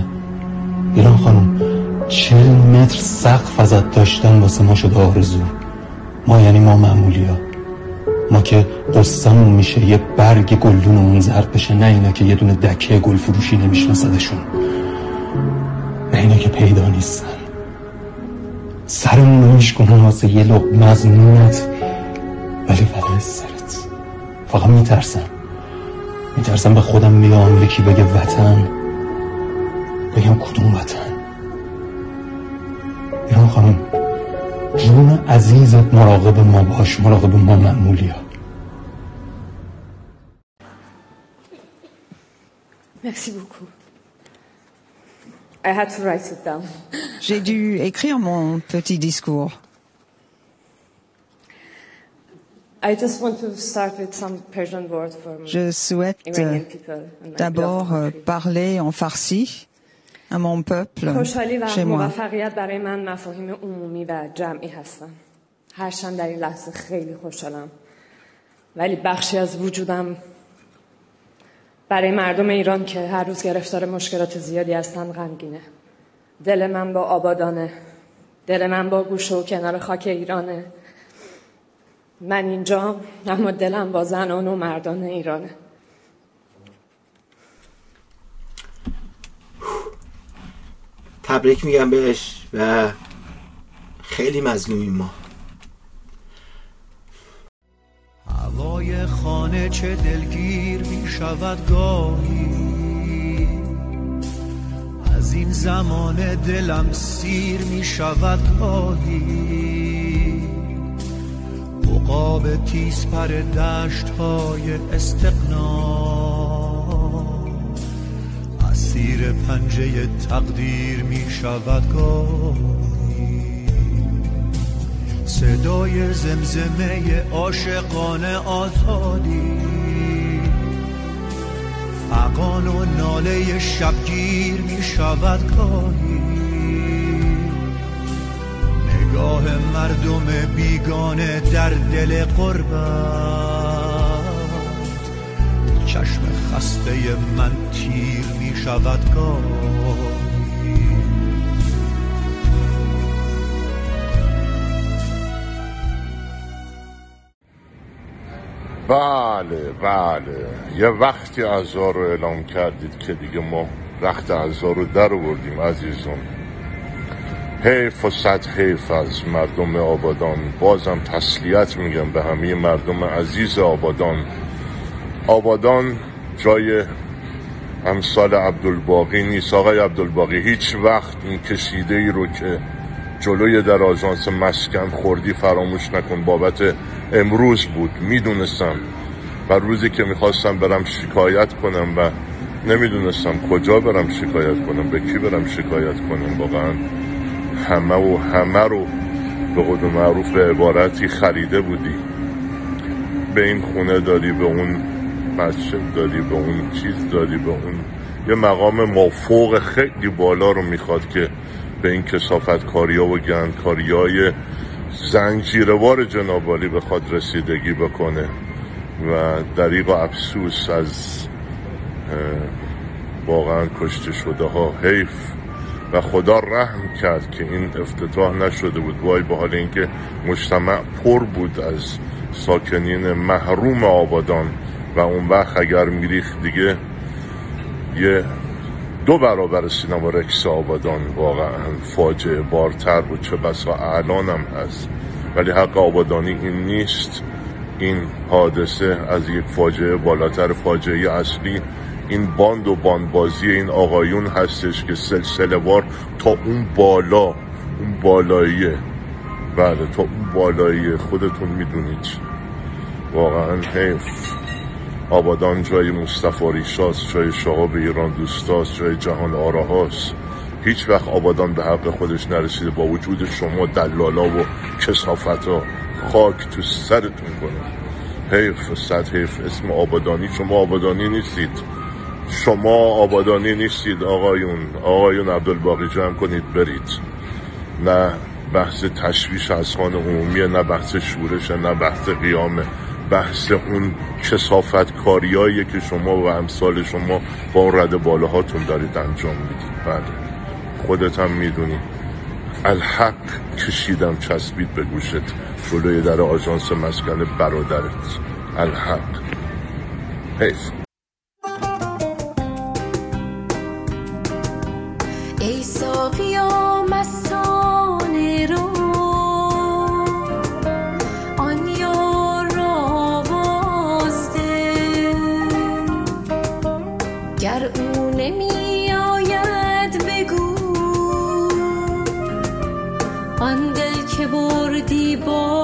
ایران خانم چل متر سقف ازت داشتن واسه ما شده آرزو. ما یعنی ما معمولی ها ما که قصمون میشه یه برگ گلدونمون زرد بشه نه اینا که یه دونه دکه گل فروشی نمیشناسدشون. نه اینا که پیدا نیستن. سرمون رو میشکنن واسه یه لق مزنونت ولی فقط سرت فقط میترسم میترسم به خودم میام یکی بگه وطن بگم کدوم وطن ایران خانم جون عزیزت مراقب ما باش مراقب ما معمولی ها Merci beaucoup. I had to write it down. J'ai dû écrire mon petit discours. Je souhaite d'abord euh, parler en farsi à mon peuple chez moi. ولی بخشی از وجودم برای مردم ایران که هر روز گرفتار مشکلات زیادی هستن غمگینه دل من با آبادانه دل من با گوشه و کنار خاک ایرانه من اینجا اما دلم با زنان و مردان ایرانه. تبریک میگم بهش و خیلی مظلومیم ما. هوای خانه چه دلگیر می شود گاهی. از این زمان دلم سیر می شود گاهی عقاب تیز پر دشت های استقنا اسیر پنجه تقدیر می شود گاهی. صدای زمزمه عاشقانه آزادی. فقان و ناله شبگیر می شود گاهی. نگاه مردم بیگانه در دل قربت. چشم خسته من تیر می شود گاهی. بله بله. یه وقتی عزا رو اعلام کردید که دیگه ما وقت عزا رو در آوردیم عزیزان حیف و صد حیف از مردم آبادان. بازم تسلیت میگم به همه مردم عزیز آبادان. آبادان جای امثال عبدالباقی نیست. آقای عبدالباقی هیچ وقت این کشیده ای رو که جلوی در آژانس مسکن خوردی فراموش نکن. بابت امروز بود می‌دونستم. و روزی که می‌خواستم برم شکایت کنم و نمی‌دونستم کجا برم شکایت کنم به کی برم شکایت کنم واقعا. همه و همه رو به قول معروف به عبارتی خریده بودی. به این خونه داری به اون مسجد داری به اون چیز داری به اون یه مقام مافوق خیلی بالا رو می‌خواد که به این کسافت کاریا و گندکاری های زنجیروار جنابالی بخواد رسیدگی بکنه و دریق و افسوس از واقعا کشته شده ها حیف و خدا رحم کرد که این افتتاح نشده بود. وای به حال اینکه مجتمع پر بود از ساکنین محروم آبادان و اون وقت اگر میریخت دیگه یه دو برابر سینما رکس آبادان واقعا فاجعه بارتر بود چه بسا الان هم هست. ولی حق آبادانی این نیست. این حادثه از یک فاجعه بالاتر فاجعه اصلی این باند و باندبازی این آقایون هستش که سلسله وار تا اون بالا اون بالاییه. بله تا اون بالاییه. خودتون می‌دونید. واقعا حیف. آبادان جای مصطفی ریشاست جای شهاب ایران دوستاست جای جهان آراهاست. هیچ وقت آبادان به حق خودش نرسیده با وجود شما دلالا و کسافت ها خاک تو سرتون کنه. حیف صد حیف. اسم آبادانی. شما آبادانی نیستید. شما آبادانی نیستید آقایون. آقایون عبدالباقی جمع کنید برید. نه بحث تشویش از خان عمومیه نه بحث شورشه نه بحث قیامه بحث اون کسافت کاریایی که شما و امثال شما با اون رد بالاهاتون دارید انجام می‌دید. بله. خودت هم می‌دونی. الحق کشیدم چسبید به گوشت. جلوی در آژانس مسکن برادرت. الحق. حیف. ای ساقیا مستانه رو آن یار را آواز ده گر او نمی آید بگو آن دل که بردی بازده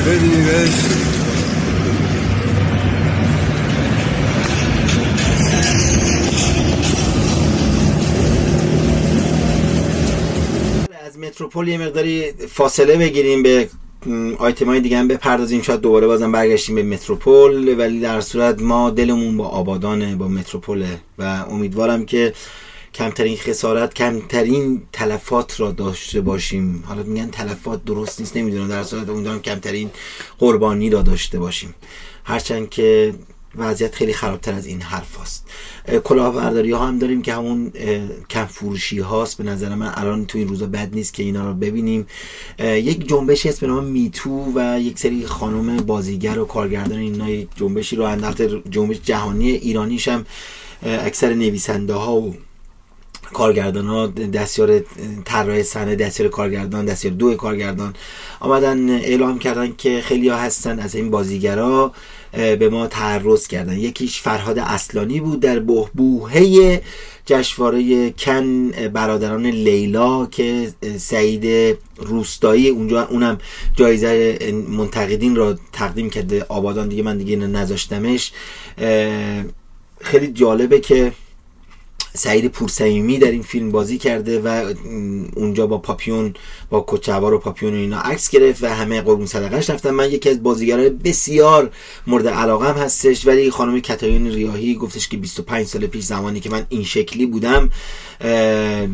ببینیدش از متروپول یه مقداری فاصله بگیریم به آیتم های دیگه هم بپردازیم. شاید دوباره بازم برگشتیم به متروپول ولی در صورت ما دلمون با آبادانه با متروپوله. و امیدوارم که کمترین خسارت کمترین تلفات را داشته باشیم. حالا میگن تلفات درست نیست نمی‌دونم. در صورت امیدوارم کمترین قربانی را داشته باشیم. هرچند که وضعیت خیلی خرابتر از این حرف هست کلاهبرداری ها هم داریم که همون کم فروشی هاست. به نظر من الان تو این روزا بد نیست که اینا رو ببینیم. یک جنبشی هست به نام میتو و یک سری خانم بازیگر و کارگردان اینا. یک جنبشی رو انداخته جنبش جهانی ایرانیش هم اکثر نویسنده ها و کارگردان ها دستیار طراح صحنه دستیار کارگردان دستیار دو کارگردان آمدن اعلام کردن که خیلی ها هستن از این بازیگرا به ما تعرض کردن. یکیش فرهاد اصلانی بود در بهبوهه جشنواره کن برادران لیلا که سعید روستایی اونجا اونم جایزه منتقدین را تقدیم کرده آبادان دیگه من دیگه نذاشتمش. خیلی جالبه که سعید پورسیمی در این فیلم بازی کرده و اونجا با پاپیون با کچهوار و پاپیون و اینا عکس گرفت و همه قربون صدقش رفتن. من یکی از بازیگرای بسیار مورد علاقم هستش ولی خانم کتایون ریاهی گفتش که 25 سال پیش زمانی که من این شکلی بودم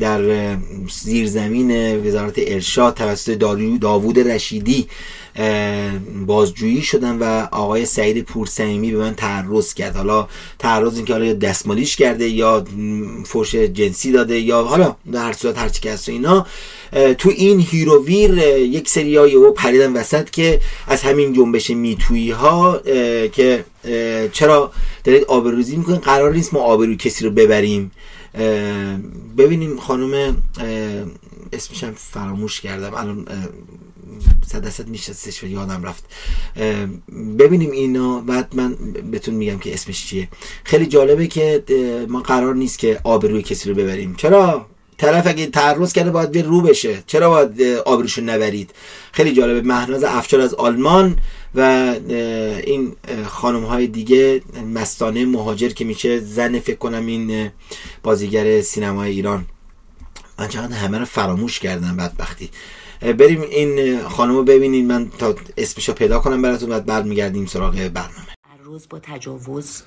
در زیرزمین وزارت ارشاد توسط داوود رشیدی بازجویی شدن و آقای سعید پورسیمی به من تعرض کرد. حالا تعرض این که حالا یا دستمالیش کرده یا فوش جنسی داده یا حالا در هر صورت هرچی که هست اینا. تو این هیروویر یک سری و پریدن وسط که از همین جنبش میتویی ها که چرا دارید آبروریزی می‌کنین قرار نیست ما آبروی کسی رو ببریم. ببینیم خانم اسمشم فراموش کردم. الان صد درصد میشناسش و یادم رفت. ببینیم اینا بعد من بهتون میگم که اسمش چیه. خیلی جالبه که ما قرار نیست که آبروی کسی رو ببریم. چرا؟ طرف اگه تعرض کرده باید به رو بشه. چرا باید آبروشو نبرید؟ خیلی جالبه. مهناز افشار از آلمان و این خانم های دیگه مستانه مهاجر که میشه زن فکر کنم این بازیگر سینمای ایران. من چقدر همه رو فراموش کردم بدبختی. بریم این خانم رو ببینین. من تا اسمشو پیدا کنم براتون بعد برمیگردیم سراغ برنامه. تعرض با تجاوز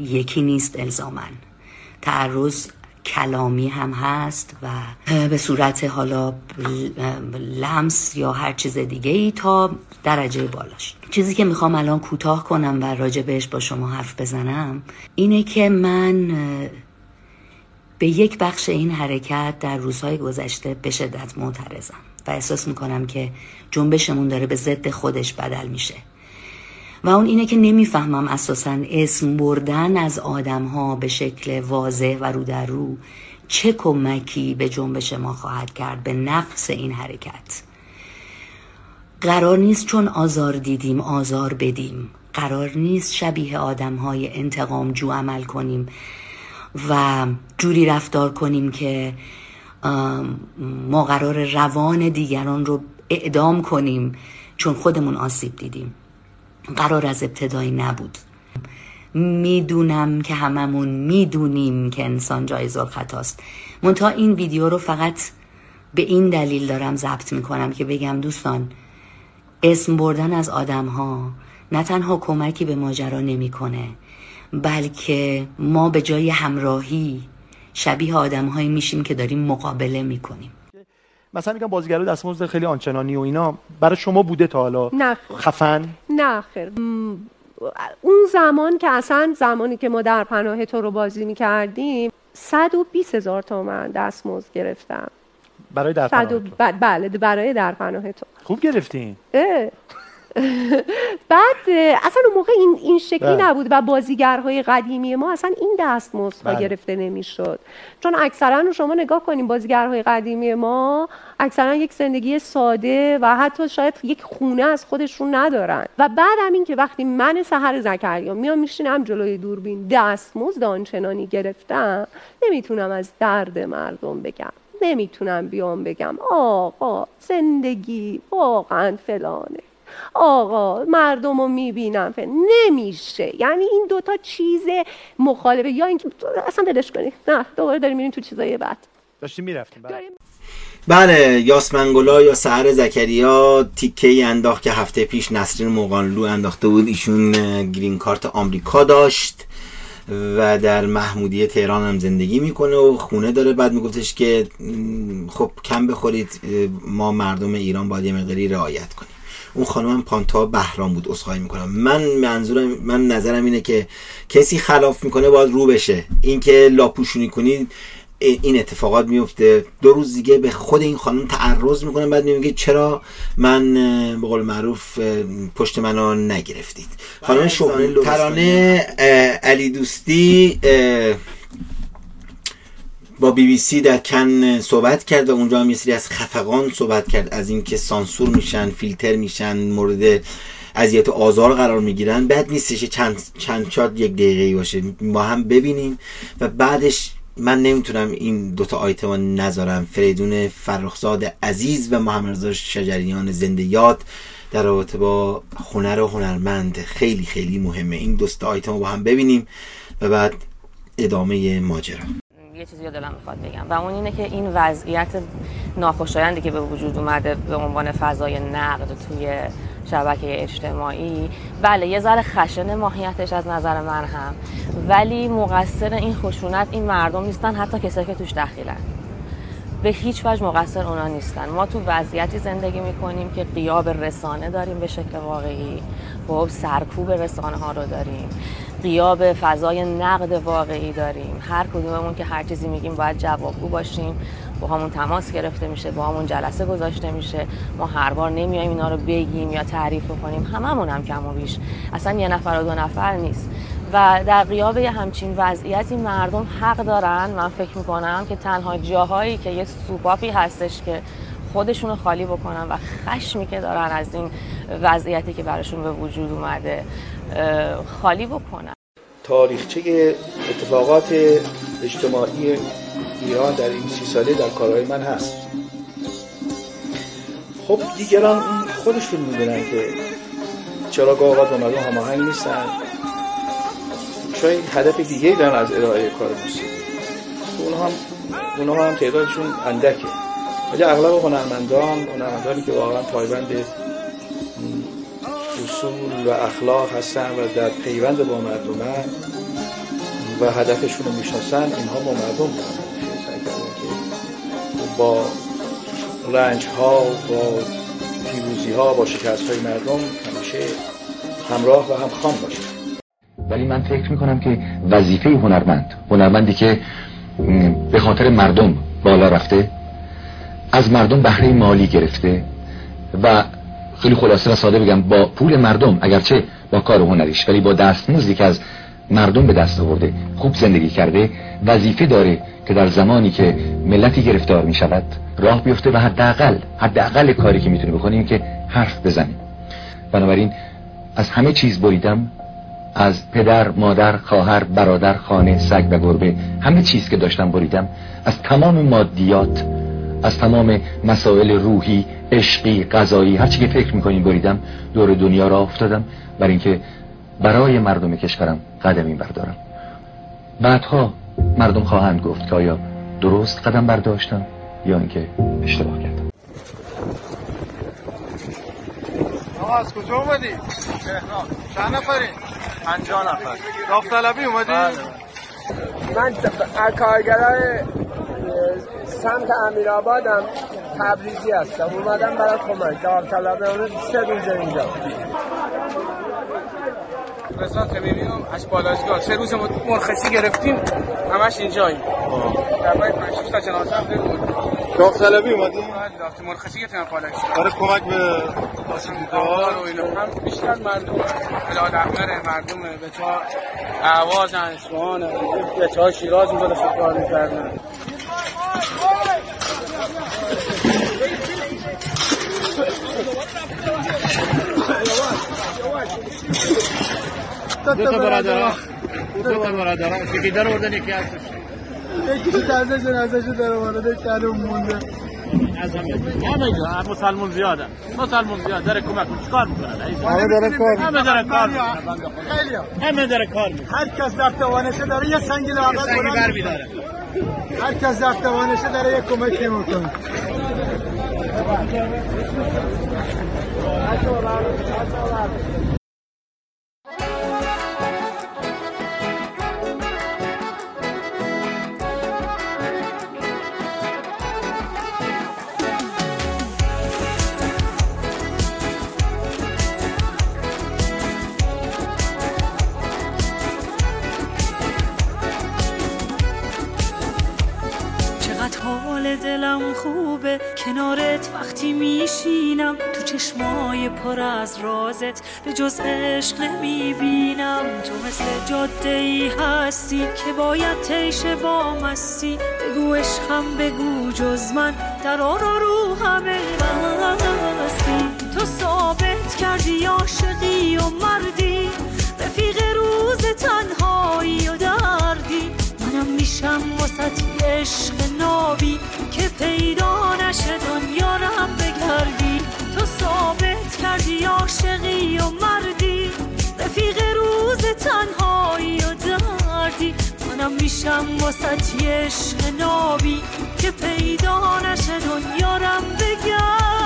یکی نیست الزامن تعرض کلامی هم هست و به صورت حالا لمس یا هر چیز دیگه ای تا درجه بالاش. چیزی که می‌خوام الان کوتاه کنم و راجع بهش با شما حرف بزنم اینه که من به یک بخش این حرکت در روزهای گذشته به شدت معترضم و احساس می‌کنم که جنبشمون داره به ضد خودش بدل میشه. و اون اینه که نمی‌فهمم اساسا اسم بردن از آدم ها به شکل واضح و رو در رو چه کمکی به جنبش ما خواهد کرد به نفس این حرکت. قرار نیست چون آزار دیدیم آزار بدیم. قرار نیست شبیه آدم های انتقام جو عمل کنیم. و جوری رفتار کنیم که ما قرار روان دیگران رو اعدام کنیم چون خودمون آسیب دیدیم. قرار از ابتدایی نبود. می‌دونم که هممون می‌دونیم که انسان جایز خطاست. منتها این ویدیو رو فقط به این دلیل دارم ضبط می‌کنم که بگم دوستان اسم بردن از آدم ها نه تنها کمکی به ماجرا نمی‌کنه بلکه ما به جای همراهی شبیه آدم هایی میشیم که داریم مقابله می‌کنیم. مثلا میگم بازیگرا دستمزد خیلی آنچنانی و اینا برای شما بوده تا حالا؟ نه. خفن؟ نه خیر. اون زمان که اصلا زمانی که ما در پناه تو رو بازی می‌کردیم 120 هزار تومن دستمزد گرفتم. برای در پناه ب- بله برای در پناه تو. خوب گرفتین. بعد اصلا اون موقع این, این شکلی بله. نبود و بازیگرهای قدیمی ما اصلا این دستمزد بله. گرفته نمی‌شد چون اکثرا شما نگاه کنیم بازیگرهای قدیمی ما اکثرا یک زندگی ساده و حتی شاید یک خونه از خودشون ندارن و بعد هم این که وقتی من سحر زکریا میام میشینم جلوی دوربین دستمزد آنچنانی گرفتم نمی‌تونم از درد مردم بگم نمی‌تونم بیام بگم آقا زندگی واقعا فلانه آقا مردم رو می‌بینم. نمیشه. یعنی این دوتا چیز مخالفه. یا اینکه اصلا ولش کنی. نه دوباره داریم میریم تو چیزای بعد. داشتیم می‌رفتیم بله. یاسمنگولا یا سهر زکریا تیکه ای انداخت که هفته پیش نسرین مقانلو انداخته بود. ایشون گرین کارت آمریکا داشت و در محمودیه تهران هم زندگی می‌کنه و خونه داره. بعد میگفتش که خب کم بخورید ما مردم ایران باید یه مقداری رعایت کنیم. اون خانم پانتا بهرام بود اسخای می‌کنم. من منظورم من نظرم اینه که کسی خلاف می‌کنه باید رو بشه. اینکه لاپوشونی کنید این اتفاقات میفته دو روز دیگه به خود این خانم تعرض می‌کنه بعد میگه چرا من به قول معروف پشت منو نگرفتید. خانم شوهان ترانه علی دوستی با بی بی سی در کن صحبت کرد و اونجا هم سری از خفقان صحبت کرد. از اینکه سانسور میشن فیلتر میشن مورد اذیت آزار قرار می‌گیرن. بعد نیستش چند چند شاد یک دقیقه باشه. با هم ببینیم. و بعدش من نمی‌تونم این دوتا آیتم رو نذارم. فریدون فرخزاد عزیز و محمد شجریان زنده یاد در رابطه با هنر و هنرمند خیلی خیلی مهمه. این دوست آیتم رو با هم ببینیم و بعد ادامه ماجرا. یه چیزی دلم می‌خواد بگم. و اون اینه که این وضعیت ناخوشایندی که به وجود اومده به عنوان فضای نقد توی شبکه اجتماعی بله یه ذره خشن ماهیتش از نظر من هم. ولی مقصر این خشونت این مردم نیستن حتی کسایی که توش دخیلن. به هیچ وجه مقصر اونا نیستن. ما تو وضعیتی زندگی می‌کنیم که قیاب رسانه داریم به شکل واقعی. خب سرکوب رسانه ها رو داریم. قیاب فضای نقد واقعی داریم. هر کدوممون که هر چیزی میگیم باید جوابگو باشیم. با همون تماس گرفته میشه با همون جلسه گذاشته میشه. ما هر بار نمیایم اینا رو بگیم یا تعریف کنیم هممون هم کم و بیش. اصلا یه نفر و دو نفر نیست. و در قیاب یه همچین وضعیتی مردم حق دارن. من فکر می‌کنم که تنها جاهایی که یه سوپاپی هستش که خودشون رو خالی بکنن و خشمی که دارن از این وضعیتی که براشون به وجود اومده. خالی بکنن تاریخچه اتفاقات اجتماعی ایران در این سی ساله در کارهای من هست. خب دیگران خودشون می‌دونن که چرا اوقات با مردم هماهنگ نیستن. شاید هدف دیگه دارن از ارائه کار موسیقی اونها هم اونها هم تعدادشون اندکه. ولی اغلب هنرمندان هنرمندانی که واقعا پایبند اصول و اخلاق هستن و در پیوند با مردمن و هدفشون رو می‌شناسن اینها با مردم با رنج ها با پیروزی ها با شکست های مردم همیشه همراه و همخوان باشه ولی من فکر می‌کنم که وظیفه هنرمند هنرمندی که به خاطر مردم بالا رفته از مردم بهره مالی گرفته و خیلی خلاصه و ساده بگم با پول مردم اگرچه با کار هنریش ولی با دستمزدی که از مردم به دست آورده خوب زندگی کرده وظیفه داره که در زمانی که ملتی گرفتار می شود راه بیفته و حداقل حداقل کاری که می‌تونه بکنیم که حرف بزنیم. بنابراین از همه چیز بریدم از پدر، مادر، خواهر، برادر، خانه، سگ و گربه همه چیز که داشتم بریدم از تمام مادیات از تمام مسائل روحی، عشقی، غذایی هر چی که فکر می‌کنیم بریدم دور دنیا را افتادم بر اینکه برای مردم کشورم قدمی بردارم بعدها مردم خواهند گفت که آیا درست قدم برداشتم یا اینکه اشتباه کردم آقا از کجا اومدی؟ تهران چند نفری؟ پنجاه نفر داوطلبی اومدی؟ من کارگرای سمت امیرآبادم تبریزی هستم. اومدم برای کمک. داوطلبانه سه روز اینجا. رضا تمیمی از بالاشگاه. سه روز مرخصی گرفتیم. همش اینجاییم. در باید پنج شش تا جنازه هم داریم داوطلبی اومدی؟ بله مرخصی گرفتیم بالاشگاه. برای کمک به باشندگان و اینا. هم بیشتر مردم. بلاد احمر مردم به چا اعواز اصفهان به چا شیراز اونجا کار می‌کردن. دو تا برادران دو تا برادران یکی در آوردن یکی از یکی تازه جنازه شو در آورده یک معلوم مونده از همه مسلمون زیاده مسلمون زیاد داره کمک چیکار می‌کنن همه داره کار همه داره کار خیلی همه داره کار هر کس در توانشه داره یه سنگ لاغر سنگ بر میداره هر کس در توانشه داره یه کمک می‌کنه چقدر کنارت وقتی میشینم تو چشمای پر از رازت به جز عشق نمی‌بینم. تو مثل جاده ای هستی که باید تیش با مستی. بگو عشقم بگو جز من در آرا رو همه بستی تو ثابت کردی عاشقی و مردی. رفیق روز تنهایی و دردی. منم میشم واسه عشق نابی. که پیدا نشه دنیارم بگردی. تو ثابت کردی عاشقی و مردی. رفیق روز تنهایی و دردی. منم میشم واسه عشق نابی. که پیدا نشه دنیارم بگردی.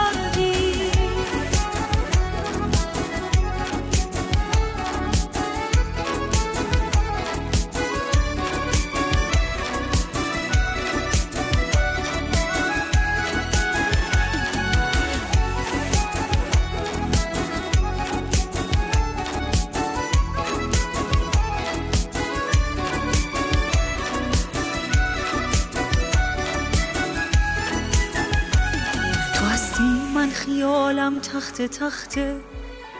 خیالم تخت تخته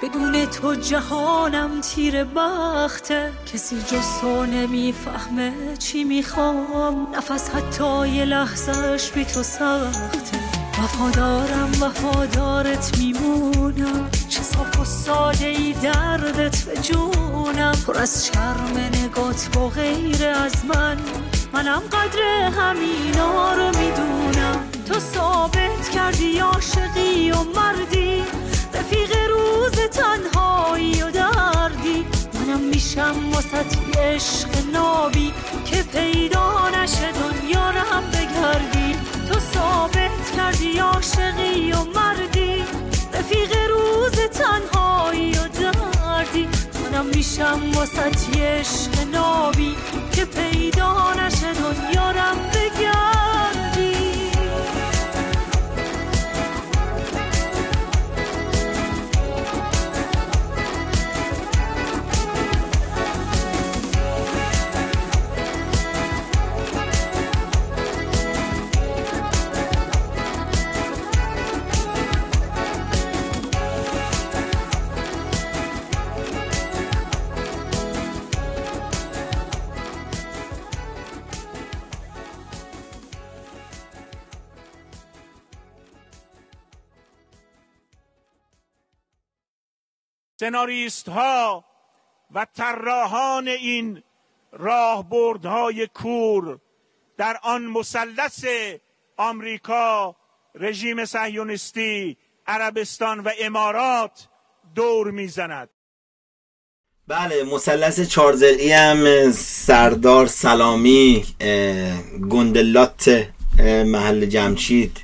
بدون تو جهانم تیر بخته. کسی جز تو نمی‌فهمه چی می‌خوام نفس حتی یه لحظهش بی تو سخته. وفادارم وفادارت میمونم چه صاف و ساده ای دردت به جونم. پر از شرم نگات با غیر از من منم قدر همینا رو می‌دونم. تو ثابت کردی عاشقی و مردی. رفیق روز تنهایی و دردی. منم میشم واسه عشق نابی که پیدا نشه دنیا رم بگردی. تو ثابت کردی عاشقی و مردی. رفیق روز تنهایی و دردی. منم میشم واسه عشق نابی که پیدا نشه دنیا رم سناریست ها و طراحان این راهبردهای کور در آن مثلث آمریکا رژیم صهیونیستی عربستان و امارات دور می‌زند. بله مثلث چارزلی هم سردار سلامی گندلات محل جمشید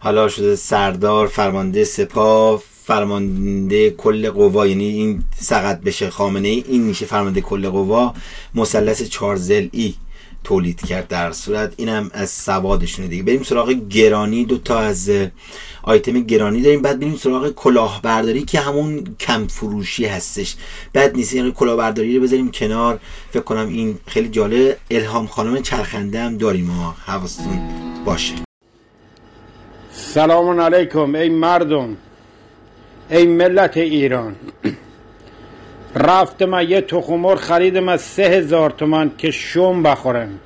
حالا شده سردار فرمانده سپاه فرمانده کل قوا یعنی این سقط بشه خامنه ای این میشه فرمانده کل قوا. مثلث چارزلی تولید کرد در صورت. اینم از سوادشونه دیگه. بریم سراغ گرانی. دو تا از آیتم گرانی داریم. بعد بریم سراغ کلاهبرداری که همون کم فروشی هستش. بد نیست یعنی کلاهبرداری رو بذاریم کنار. فکر کنم این خیلی جالب. الهام خانم چرخنده هم داریم. ما حواستون باشه. سلام علیکم ای مردم. ای ملت ایران رفتم یه تخمر خریدم از سه هزار تومن که شوم بخورم.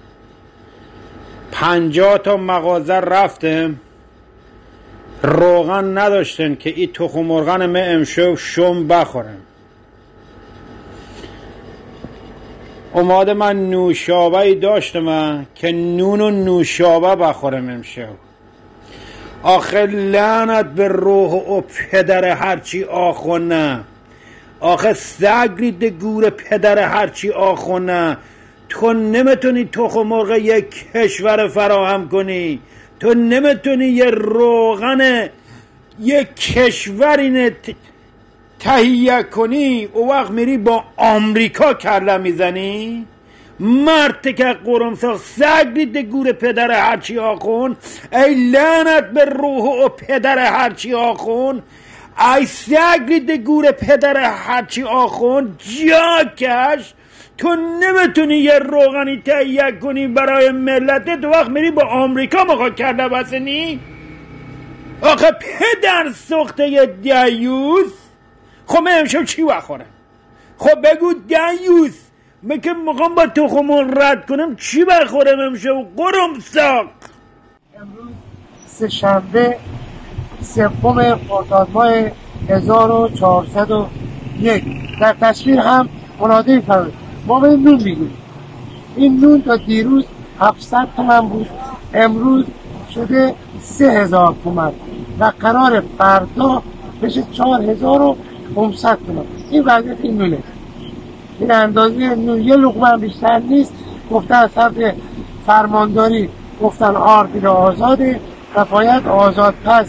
پنجاه تا مغازه رفتم. روغن نداشتن که این تخمرغن من امشو شوم بخورم. اومده من نوشابه داشتم که نون و نوشابه بخورم امشو آخه لعنت به روح و پدر هرچی آخونه آخه سگ ریده گور پدر هرچی آخونه تو نمی‌تونی تخم مرغ یک کشور فراهم کنی. تو نمی‌تونی یه روغن یک کشوری تهیه کنی. او وقت میری با آمریکا کله می‌زنی؟ مرد که قرمسا سگ ریده گور پدر هرچی آخون ای لعنت به روح و پدر هرچی آخون ای سگ گور پدر هرچی آخون جاکش تو نمی‌تونی یه روغنی تهیه کنی برای ملت تو وقت میری با آمریکا مخوا کرده بسنی؟ آخه پدر سخته دیوز خب من امشب چی بخورم خب بگو دیوز. من که می‌خوام با تخمون رد کنم؟ چی بخورم امشب؟ قرم ساق سه شنبه سوم خرداد ماه 1401 در تصویر هم مناده فرمود ما به نون میگیم این نون تا دیروز 700 تومن بود. امروز شده 3000 تومن. و قرار فردا بشه 4500 تومن. این وضعیت این نونه. این اندازه یه لقمه بیشتر نیست. گفتن از طرف فرمانداری گفتن آردین آزاده. باید آزاد پس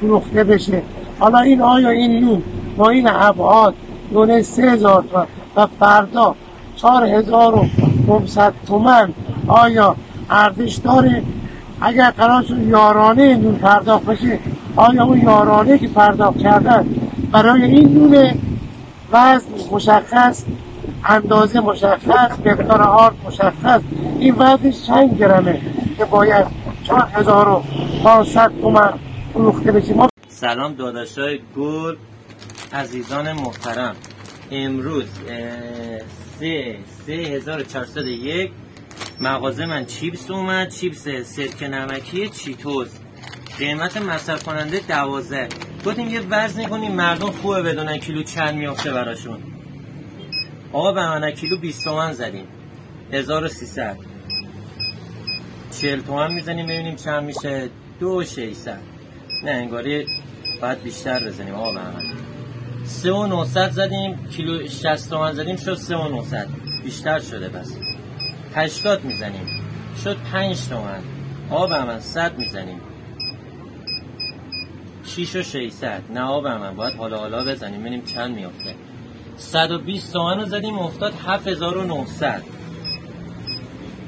فروخته بشه. حالا این آیا این نون با این ابعاد دونه سه هزار تومن و فردا چهار هزار و تومن آیا ارزش داره؟ اگر قرار شد یارانه نون پرداخت بشه آیا اون یارانه که پرداخت کردن برای این نون وزن مشخص اندازه مشخص مقدار آرد مشخص. این وزنش چند گرمه که باید چهار هزار و پانصد تومن فروخته بشه ما سلام داداشای گل عزیزان محترم. امروز سه سه هزار چهارصد یک. مغازه من چیپس اومد. چیپس سرکه نمکی چیتوس قیمت مصرف کننده دوازده. گفتیم یه وزنی کنیم مردم خوبه بدونن کیلو چند میافته براشون. آقا من کیلو 20 تومن زدیم. 1300 40 تومن می‌زنیم ببینیم چند میشه؟ دو 600 نه انگاری باید بیشتر بزنیم. آقا به من سه و 900 زدیم کیلو 60 تومن زدیم شد سه و 900 بیشتر شده بس. 80 می‌زنیم. شد 5 تومن. به من 100 می‌زنیم. 6 و 600 نه به من باید حالا حالا بزنیم. ببینیم چند میافته. 120 تومن رو زدیم افتاد 7900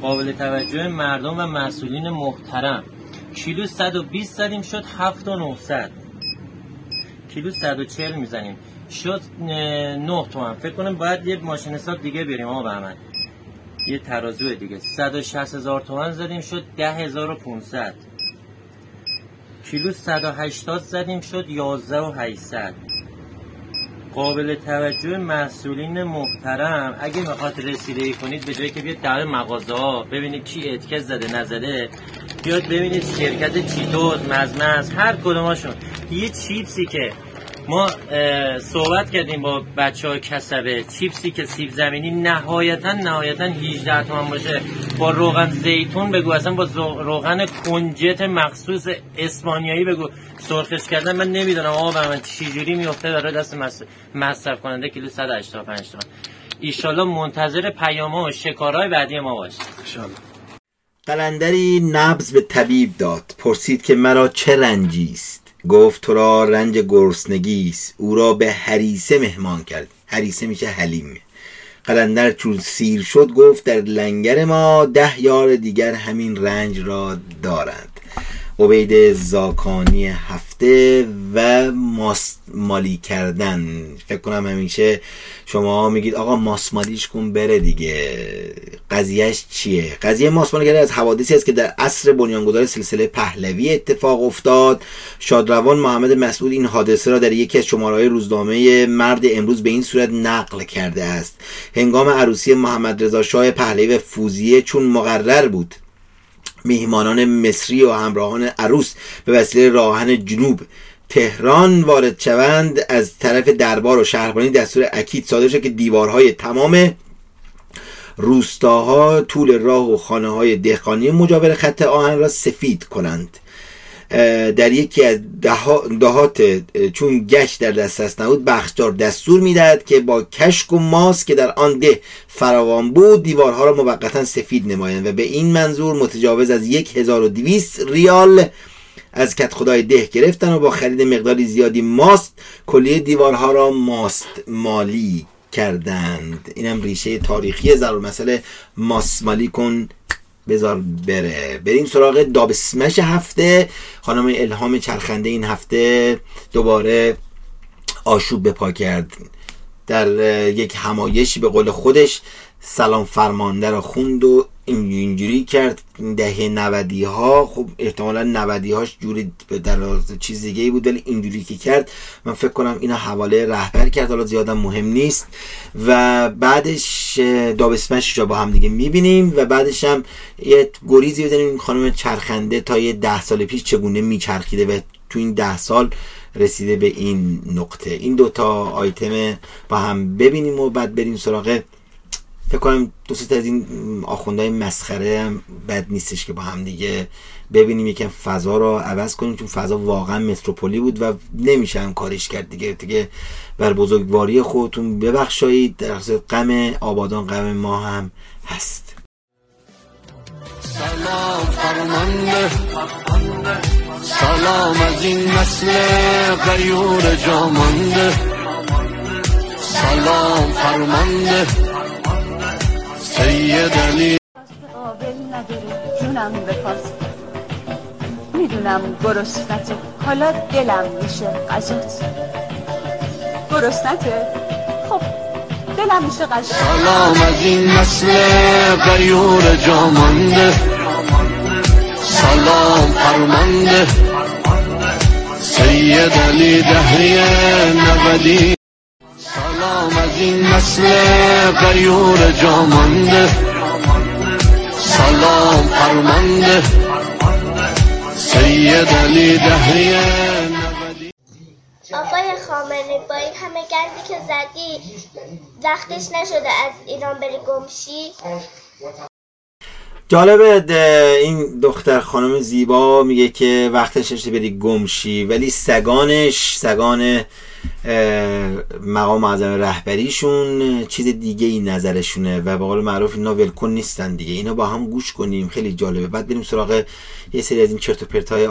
قابل توجه مردم و مسئولین محترم. کیلو 120 زدیم شد 7900 کیلو 140 می‌زنیم. شد 9 تومن. فکر کنم باید یه ماشین حساب دیگه بریم آقا بهمن. یه ترازو دیگه. 160 هزار تومن زدیم شد 10500 کیلو 180 زدیم شد 11 و 800 قابل توجه مسئولین محترم اگه می‌خواد رسیدگی کنید به جایی که بیاد در مغازه ها ببینید کی اتکت زده نزده بیاد ببینید شرکت چیتوز مزمز هر کدوماشون. یه چیپسی که ما صحبت کردیم با بچه های کسبه. چیپسی که سیب زمینی نهایتا نهایتا 18 تومن باشه. با روغن زیتون بگو. اصلا با روغن کنجت مخصوص اسپانیایی بگو. سرخش کردن من نمی‌دونم. آقا من چجوری میفته برای دست مصرف کننده کیلو 185 تومن. ایشالله منتظر پیام و شکارهای بعدی ما باش قلندری نبز به طبیب داد. پرسید که مرا چه رنجی است؟ گفت تو را رنج گرسنگی است او را به هریسه مهمان کرد. هریسه میشه حلیم. قلندر چون سیر شد گفت در لنگر ما ده یار دیگر همین رنج را دارند. عبید زاکانی هفته و ماسمالی کردن. فکر کنم همیشه شما میگید آقا ماسمالیش کن بره دیگه. قضیهش چیه؟ قضیه ماسمالی کردن از حوادثی است که در عصر بنیانگذار سلسله پهلوی اتفاق افتاد. شادروان محمد مسعود این حادثه را در یکی از شمارهای روزنامه مرد امروز به این صورت نقل کرده است. هنگام عروسی محمد رضا شاه پهلوی فوزیه چون مقرر بود. میهمانان مصری و همراهان عروس به وسیله راهن جنوب تهران وارد شوند. از طرف دربار و شهربانی دستور اکید صادر شد که دیوارهای تمام روستاها طول راه و خانه های دهقانی مجاور خط آهن را سفید کنند. در یکی از دهات چون گشت در دسترس نبود بخشدار دستور می‌دهد که با کشک و ماس که در آن ده فراوان بود دیوارها را موقتا سفید نمایند و به این منظور متجاوز از 1200 ریال از کت خدای ده گرفتن و با خرید مقداری زیادی ماست کلیه دیوارها را ماست مالی کردند. اینم ریشه تاریخی ضرور مسئله ماسمالی کن بذار بره. بریم سراغ دابسمش هفته. خانم الهام چرخنده این هفته دوباره آشوب به پا کرد. در یک همایشی به قول خودش سلام فرمانده را خوند و اینجوری کرد دهه نودی ها خب احتمالا نودی هاش جوری در چیز دیگه بود ولی اینجوری که کرد من فکر کنم اینا حواله رهبر کرد. حالا زیادم مهم نیست. و بعدش دابسمش را با هم دیگه می‌بینیم و بعدش هم یه گریزی بزنیم خانم چرخنده تا یه ده سال پیش چگونه میچرخیده و تو این ده سال رسیده به این نقطه. این دوتا آیتم با هم ببینیم و بعد بریم سراغ فکر کنم دوست از این آخوندهای مسخره هم بد نیستش که با هم دیگه ببینیم یکم فضا رو عوض کنیم چون فضا واقعا متروپولی بود و نمیشه هم کارش کرد دیگه. دیگه بر بزرگواری خودتون ببخشایید در غم آبادان غم ما هم هست. سلام فرمانده. سلام از این نسل غیور جامانده. سلام فرمانده. سید علی قابل نداره جونم بپاس می‌دونم گرسنته حالا دلم میشه غذات گرسنته خب دلم میشه غذات سلام از این نسل غیور جامانده سلام فرمانده سید علی دهری نبدی سلام از این نسل غیور جامانده سلام فرمانده سید علی دهریه آقای خامنه با این همه گندی که زدی وقتش نشده از ایران بری گمشی؟ جالبه ده- این دختر خانم زیبا میگه که وقتش نشه بری گمشی ولی سگانش سگان مقام معظم رهبریشون چیز دیگه این نظرشونه و به قول معروف اینا ولکن نیستن دیگه. اینا با هم گوش کنیم. خیلی جالبه. بعد بریم سراغ یه سری از این چرت و پرت های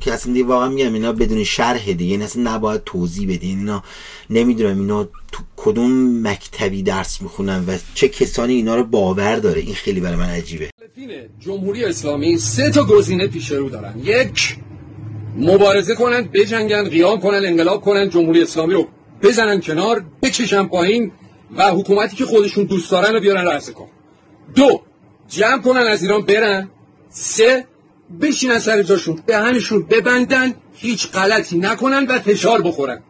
که اصلا دیگه واقعا میگم اینا بدون شرح دیگه. این اصلا نباید توضیح بدین. اینا نمی‌دونم اینا تو کدوم مکتبی درس می‌خونن و چه کسانی اینا رو باور داره. این خیلی برای من عجیبه. جمهوری اسلامی سه تا گزینه پیش رو دارن. یک مبارزه کنن بجنگن قیام کنن انقلاب کنن جمهوری اسلامی رو بزنن کنار بکشن پایین و حکومتی که خودشون دوست دارن رو بیارن رأس کن دو جمع کنن از ایران برن. سه بشینن سر جاشون دهنشون ببندن هیچ غلطی نکنن و فشار بخورن.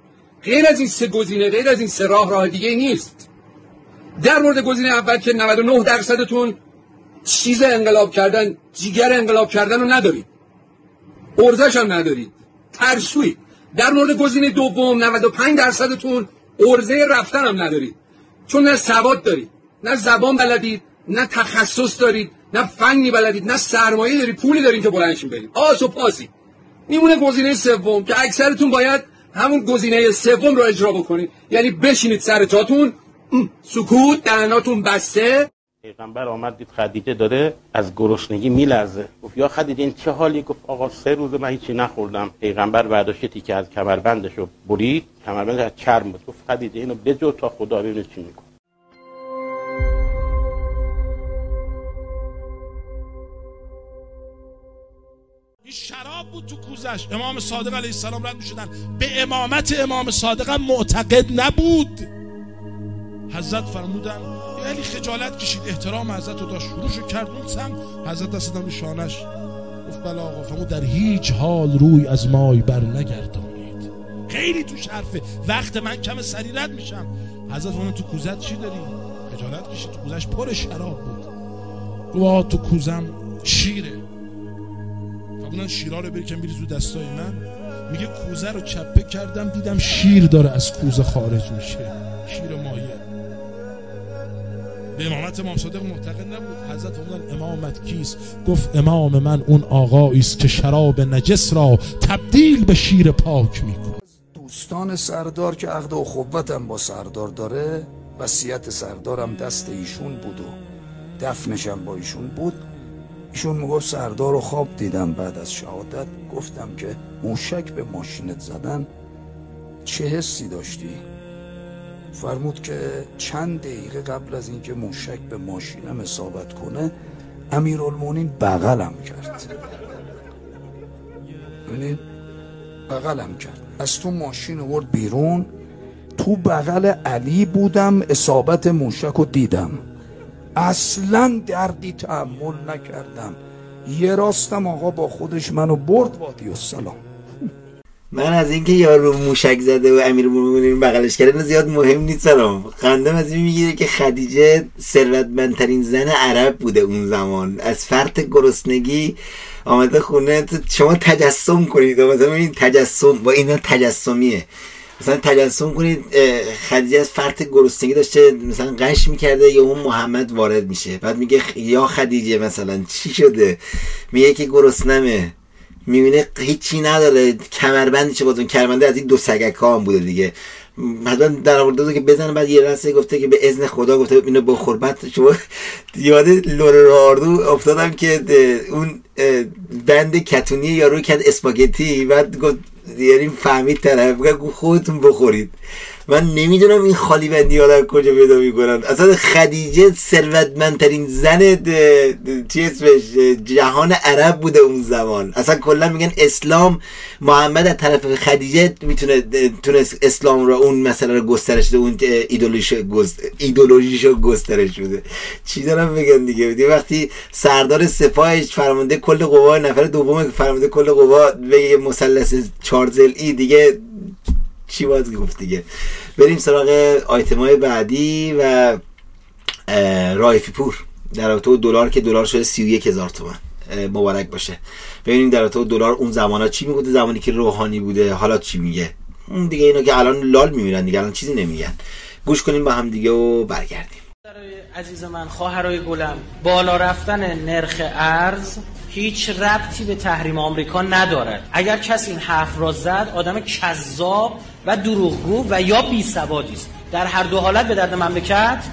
غیر از این سه گزینه غیر از این سه راه راه دیگه نیست. در مورد گزینه اول که 99 درصدتون چیز انقلاب کردن جیگر انقلاب کردن رو ندارید. ارزش هم ندارید. ترسوی. در مورد گزینه دوم 95 درصدتون ارزه رفتن هم ندارید. چون نه سواد دارید نه زبان بلدید نه تخصص دارید نه فنی بلدید نه سرمایه دارید پولی دارید که بلندشین برید. آس و پاسی. میمونه گزینه سوم که اکثرتون باید همون گزینه سوم رو اجرا بکنید. یعنی بشینید سر جاتون سکوت دهناتون بسته. پیغمبر آمد دید خدیجه داره از گرسنگی میلرزه. گفت یا خدیجه این چه حالی گفت آقا سه روز من هیچی نخوردم. پیغمبر برداشت تیکه از کمربندش رو برید. کمربندش از چرم بود. گفت خدیجه اینو بجو تا خدا ببینه چی می‌کنه این شراب بود تو کوزش. امام صادق علیه السلام رد می‌شدن. به امامت امام صادق معتقد نبود. حضرت فرمودن علی خجالت کشید. احترام حضرت رو داشت. شروعشو کرد. اون سمت حضرت دست دادن شانش گفت بله آقا فرمود در هیچ حال روی از مای بر نگردانید. خیلی تو حرفه وقت من کم سری رد میشم. حضرت فرمود تو کوزت چی داری؟ خجالت کشید. تو کوزش پر شراب بود. گفت تو کوزم شیره. فرمودن شیرا رو بری بریز رو دستای من. میگه کوزه رو چپه کردم دیدم شیر داره از کوزه خارج میشه. شیر مایه به امامت امام صادق معتقد نبود. حضرت فرمودن امامت کیست؟ گفت امام من اون آقایی است که شراب نجس را تبدیل به شیر پاک می‌کنه دوستان سردار که عقد و خوبتم با سردار داره وصیت سردارم دست ایشون بود و دفنشم با ایشون بود. ایشون می‌گفت سردار رو خواب دیدم بعد از شهادت. گفتم که موشک به ماشینت زدن چه حسی داشتی؟ فرمود که چند دقیقه قبل از اینکه موشک به ماشینم اصابت کنه امیرالمومنین بغلم کرد. ببینید بغلم کرد. از تو ماشین آورد بیرون. تو بغل علی بودم اصابت موشک رو دیدم. اصلا دردی تحمل نکردم. یه راستم آقا با خودش منو برد وادی السلام. من از اینکه یارو موشک زده و امیر مومنین بغلش کرده اینا زیاد مهم نیست برام. خندم از این می‌گیره که خدیجه ثروتمندترین زن عرب بوده اون زمان. از فرط گرسنگی آمده خونه شما تجسم کنید. مثلا این تجسم با اینا تجسمیه. مثلا تجسم کنید خدیجه از فرط گرسنگی داشته مثلا قش می‌کرده یا اون محمد وارد میشه. بعد میگه یا خدیجه مثلا چی شده؟ میگه که گرسنمه. می‌بینه هیچی نداره کمربندی چه بازون کمربنده از این دو سگک ها بوده دیگه. مثلا در آورده بود که بزنه بعد یه لحظه گفته که به اذن خدا گفته اینو بخور. بعد شما یاد لور آردو افتادم که اون بند کتونی یارو کرد اسپاگتی بعد گفت یعنی فهمید طرف گفت خودتون بخورید. من نمی‌دونم این خالی بندی ها در کجا پیدا می‌کنن. اصلا خدیجه ثروتمندترین زن د- د- چی اسمش جهان عرب بوده اون زمان. اصلا کلا میگن اسلام محمد از طرف خدیجه می‌تونه تونست اسلام رو اون مسئله رو گسترش ده اون ایدولوژیش ایدولوژیشو گسترش بده. چی دارم بگم دیگه؟ وقتی سردار سپاهش فرمانده کل قوا نفر دوم فرمانده کل قوا بگه مثلث چهار ضلعی دیگه چی باید گفت دیگه. بریم سراغ آیتم های بعدی و رایفی پور در رابطه دلار که دلار شده 31 هزار تومن. مبارک باشه. ببینیم در رابطه دلار اون زمانا چی می‌گفته زمانی که روحانی بوده. حالا چی میگه؟ اون دیگه اینا که الان لال میمیرن دیگه الان چیزی نمیگن. گوش کنیم با هم دیگه و برگردیم. عزیز من خواهرای گلم بالا رفتن نرخ ارز هیچ ربطی به تحریم آمریکا ندارد. اگر کسی این حرف را زد آدم کذاب و دروغگو و یا بی سوادی است. در هر دو حالت به درد مملکت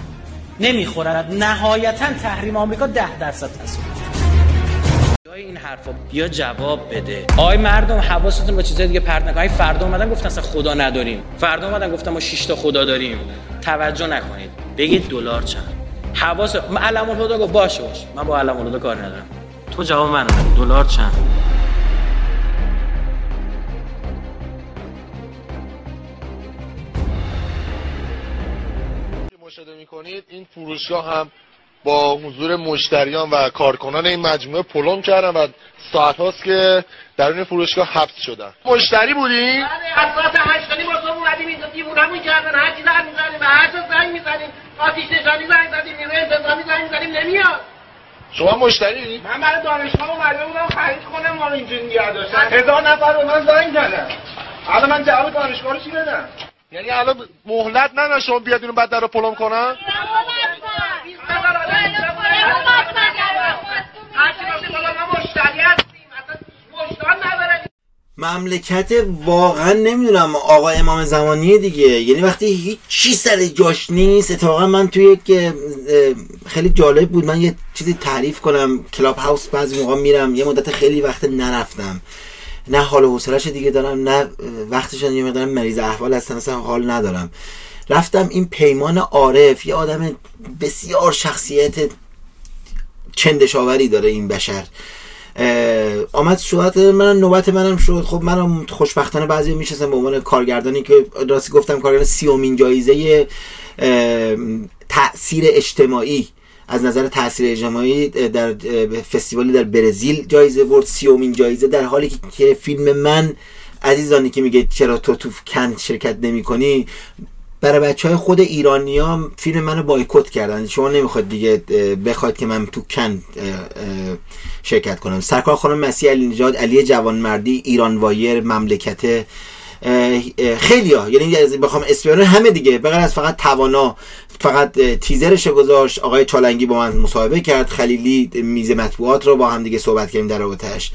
نمی‌خورد. نهایتا تحریم آمریکا ده درصد تصویر جای این حرفا بیا جواب بده. آی مردم حواستون با چیزای دیگه پرت نکنید فردا اومدن گفتن اصلا خدا نداریم. فردا اومدن گفتن ما 6 تا خدا داریم. توجه نکنید. بگید دلار چند. حواس علم الهدا گفت باشه باشه. من با علم الهدا کار ندارم. تو جواب منو دلار چند؟ می‌کنید. این فروشگاه هم با حضور مشتریان و کارکنان این مجموعه پلم کردن و ساعت هاست که در این فروشگاه حبس شدن. مشتری بودی؟ از ساعت هشتانی با صبح اومدیم اینجا دیوونمون کردن هر چی زنگ می‌زنیم و هر چه زنگ می‌زنیم آتیش نشانی زنگ زدیم نیروی انتظامی زنگ می‌زنیم نمیاد. شما مشتری؟ من برای دانشگاه اومده بودم خرید کنم ما رو اینجوری نگه داشتن هزار نفر به من زنگ زدن. الان من جواب دانشگاه رو چی بدم؟ یعنی الان مهلت ندن شما بیاد اینو بعد در پلم کنن؟ مملکت واقعا نمی‌دونم آقا امام زمانی دیگه. یعنی وقتی هیچ چی سر جاش نیست اتفاقا من توی یک خیلی جالب بود. من یه چیزی تعریف کنم. Clubhouse بعضی موقع میرم یه مدت خیلی وقت نرفتم. نه حال و حوصله‌ش دیگه دارم نه اه، وقتشون یه مقدارم مریض احوال هستم مثلا حال ندارم. رفتم این پیمان عارف یه آدم بسیار شخصیت چندش‌آوری داره این بشر. آمد صحبت من نوبت منم شد. خب منم خوشبختانه بعضی میشستم به عنوان کارگردانی که راستی گفتم کارگردان سیومین جایزه تاثیر اجتماعی از نظر تاثیر اجتماعی در فستیوالی در برزیل جایزه برد سیومین جایزه در حالی که- فیلم من عزیزانی که میگه چرا تو تو کن شرکت نمی کنی برای بچه های خود ایرانی ها فیلم منو بایکوت کردن. شما نمی‌خواد دیگه بخواد که من تو کن شرکت کنم. سرکار خانم مسیح علی نژاد علی جوانمردی ایران وایر مملکت خیلی ها یعنی بخوام اسم بیارم همه دیگه بغیر از فقط توانا فقط تیزرش گذاشت. آقای چالنگی با من مصاحبه کرد. خلیلی میز مطبوعات رو با هم دیگه صحبت کردیم در رابطهش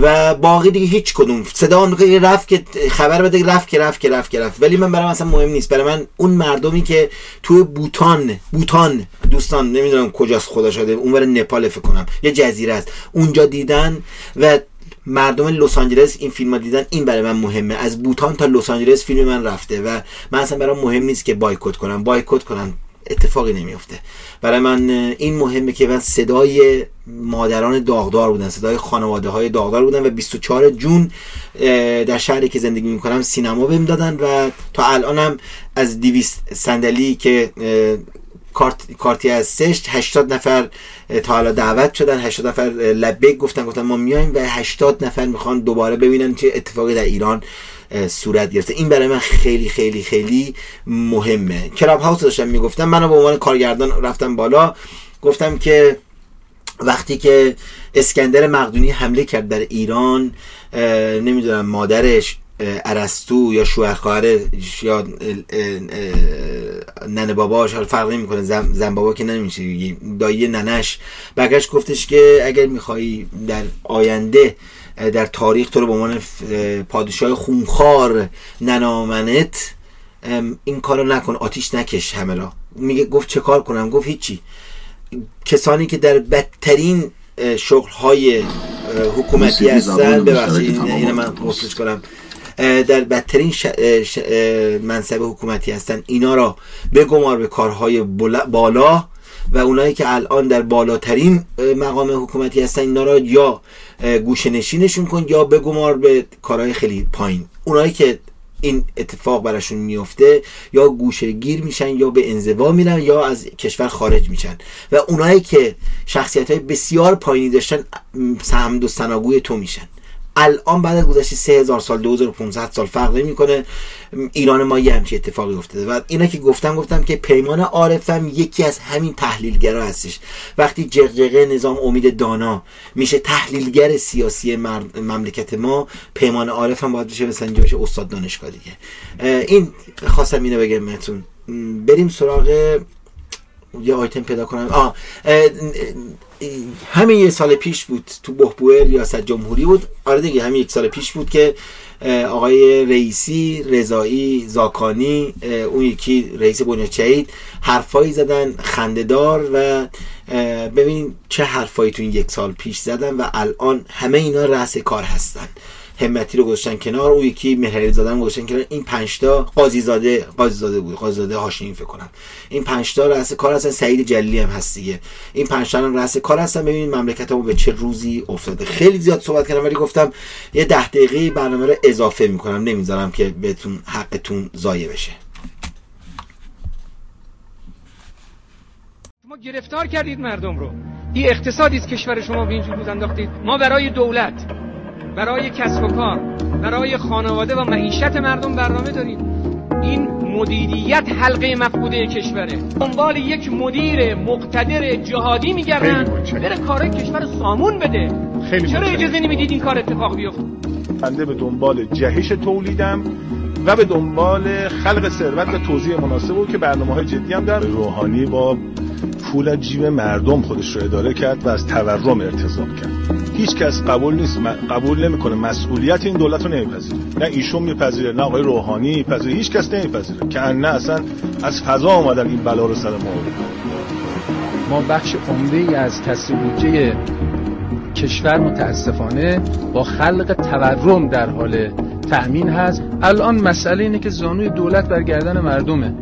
و باقی دیگه هیچ کدوم. صدا که رفت که خبر بده رفت که رفت که رفت که رفت. ولی من برام اصلا مهم نیست. برای من اون مردمی که توی بوتان بوتان دوستان نمی‌دونم کجاست خدا شده اونور نپال فکر کنم. یه جزیره است. اونجا دیدن و مردم لس آنجلس این فیلم دیدن این برای من مهمه. از بوتان تا لس آنجلس فیلم من رفته و من اصلا برام مهم نیست که بایکوت کنم. بایکوت کنم اتفاقی نمیفته. برای من این مهمه که من صدای مادران داغدار بودن صدای خانواده های داغدار بودن و 24 جون در شهری که زندگی می‌کنم سینما بهم دادن و تا الانم از 200 صندلی که کارت کارتی از سشت 80 نفر تا حالا دعوت شدن 80 نفر لبیک گفتن گفتن ما میایم و 80 نفر می‌خوان دوباره ببینن چه اتفاقی در ایران صورت گرفته. این برای من خیلی خیلی خیلی مهمه. کلاب هاوس داشتم می‌گفتم. منو به عنوان کارگردان رفتم بالا. گفتم که وقتی که اسکندر مقدونی حمله کرد در ایران نمی‌دونم مادرش ارسطو یا شوهر خواهرش یا ننه باباش حالا فرق نمی‌کنه زن, زن بابا که نمیشه. دایی ننش برگشت گفتش که اگر میخوایی در آینده در تاریخ تو رو به عنوان اه، پادشاه خونخوار ننامنت ام، این کارو نکن آتیش نکش همه را. میگه گفت چه کار کنم؟ گفت هیچی. کسانی که در بدترین شغل های حکومتی هستن ببخشید این من گفتش کنم. در بدترین ش... ش... منصب حکومتی هستن. اینا را بگمار به کارهای بالا و اونایی که الان در بالاترین مقام حکومتی هستن اینا را یا گوشه نشینشون کن یا بگمار به کارهای خیلی پایین. اونایی که این اتفاق براشون میفته یا گوشه گیر میشن یا به انزوا میرن یا از کشور خارج میشن. و اونایی که شخصیت های بسیار پایینی داشتن م، سمد و سناگوی تو میشن. الان بعد از گذشت 3000 سال 2500 سال فرق نمی‌کنه. ایران ما یه همچین اتفاقی افتاده. و اینا که گفتم گفتم که پیمان عارفم یکی از همین تحلیلگرا هستش. وقتی جغجغه نظام امید دانا میشه تحلیلگر سیاسی مملکت ما پیمان عارفم باید بشه مثلا اینجا استاد دانشگاه دیگه. این خواستم اینو بگم بهتون. بریم سراغ یه آیتم پیدا کنم. آه همین یه سال پیش بود تو بهبوه ریاست جمهوری بود. آره دیگه همین یک سال پیش بود که آقای رئیسی رضایی زاکانی اون یکی رئیس بنیاد حرفایی زدن خندهدار و ببینید چه حرفایی تو این یک سال پیش زدن و الان همه اینا رأس کار هستن. همتی رو گذاشتن کنار اون یکی مهری زادن گذاشتن کنار. این پنج تا قاضی زاده قاضی زاده بود. قاضی زاده هاشمی فکر کنم. این پنج تا رأس کار هستن. سعید جلیلی هم هست دیگه. این پنج تا رأس کار هستن. ببینید مملکتمون به چه روزی افتاده. خیلی زیاد صحبت کردم ولی گفتم یه ده دقیقه برنامه رو اضافه می‌کنم. نمی‌ذارم که بهتون حقتون ضایع بشه. شما گرفتار کردید مردم رو. این اقتصادی است کشور شما به اینجور انداختید. ما برای دولت. برای کسب و کار برای خانواده و معیشت مردم برنامه داریم. این مدیریت حلقه مفقوده کشوره. دنبال یک مدیر مقتدر جهادی میگردن. بره کار کشور سامون بده. خیلی چرا اجازه نمی‌دید این کار اتفاق بیفته؟ بنده به دنبال جهش تولیدم. و به دنبال خلق ثروت و توزیع مناسب بود که برنامه های جدی هم دارم روحانی با پول جیب مردم خودش رو اداره کرد و از تورم ارتضاب کرد. هیچ کس قبول نیست قبول نمی‌کنه مسئولیت این دولت رو نمیپذیره. نه ایشون میپذیره نه آقای روحانی میپذیره هیچ کس نمیپذیره. که نه اصلا از فضا آمدن این بلا رو سر ما ما بخش عمده ای از کسر بودجه کشور متاسفانه با خلق تورم در حال تأمین هست. الان مسئله اینه که زانوی دولت بر گردن مردمه.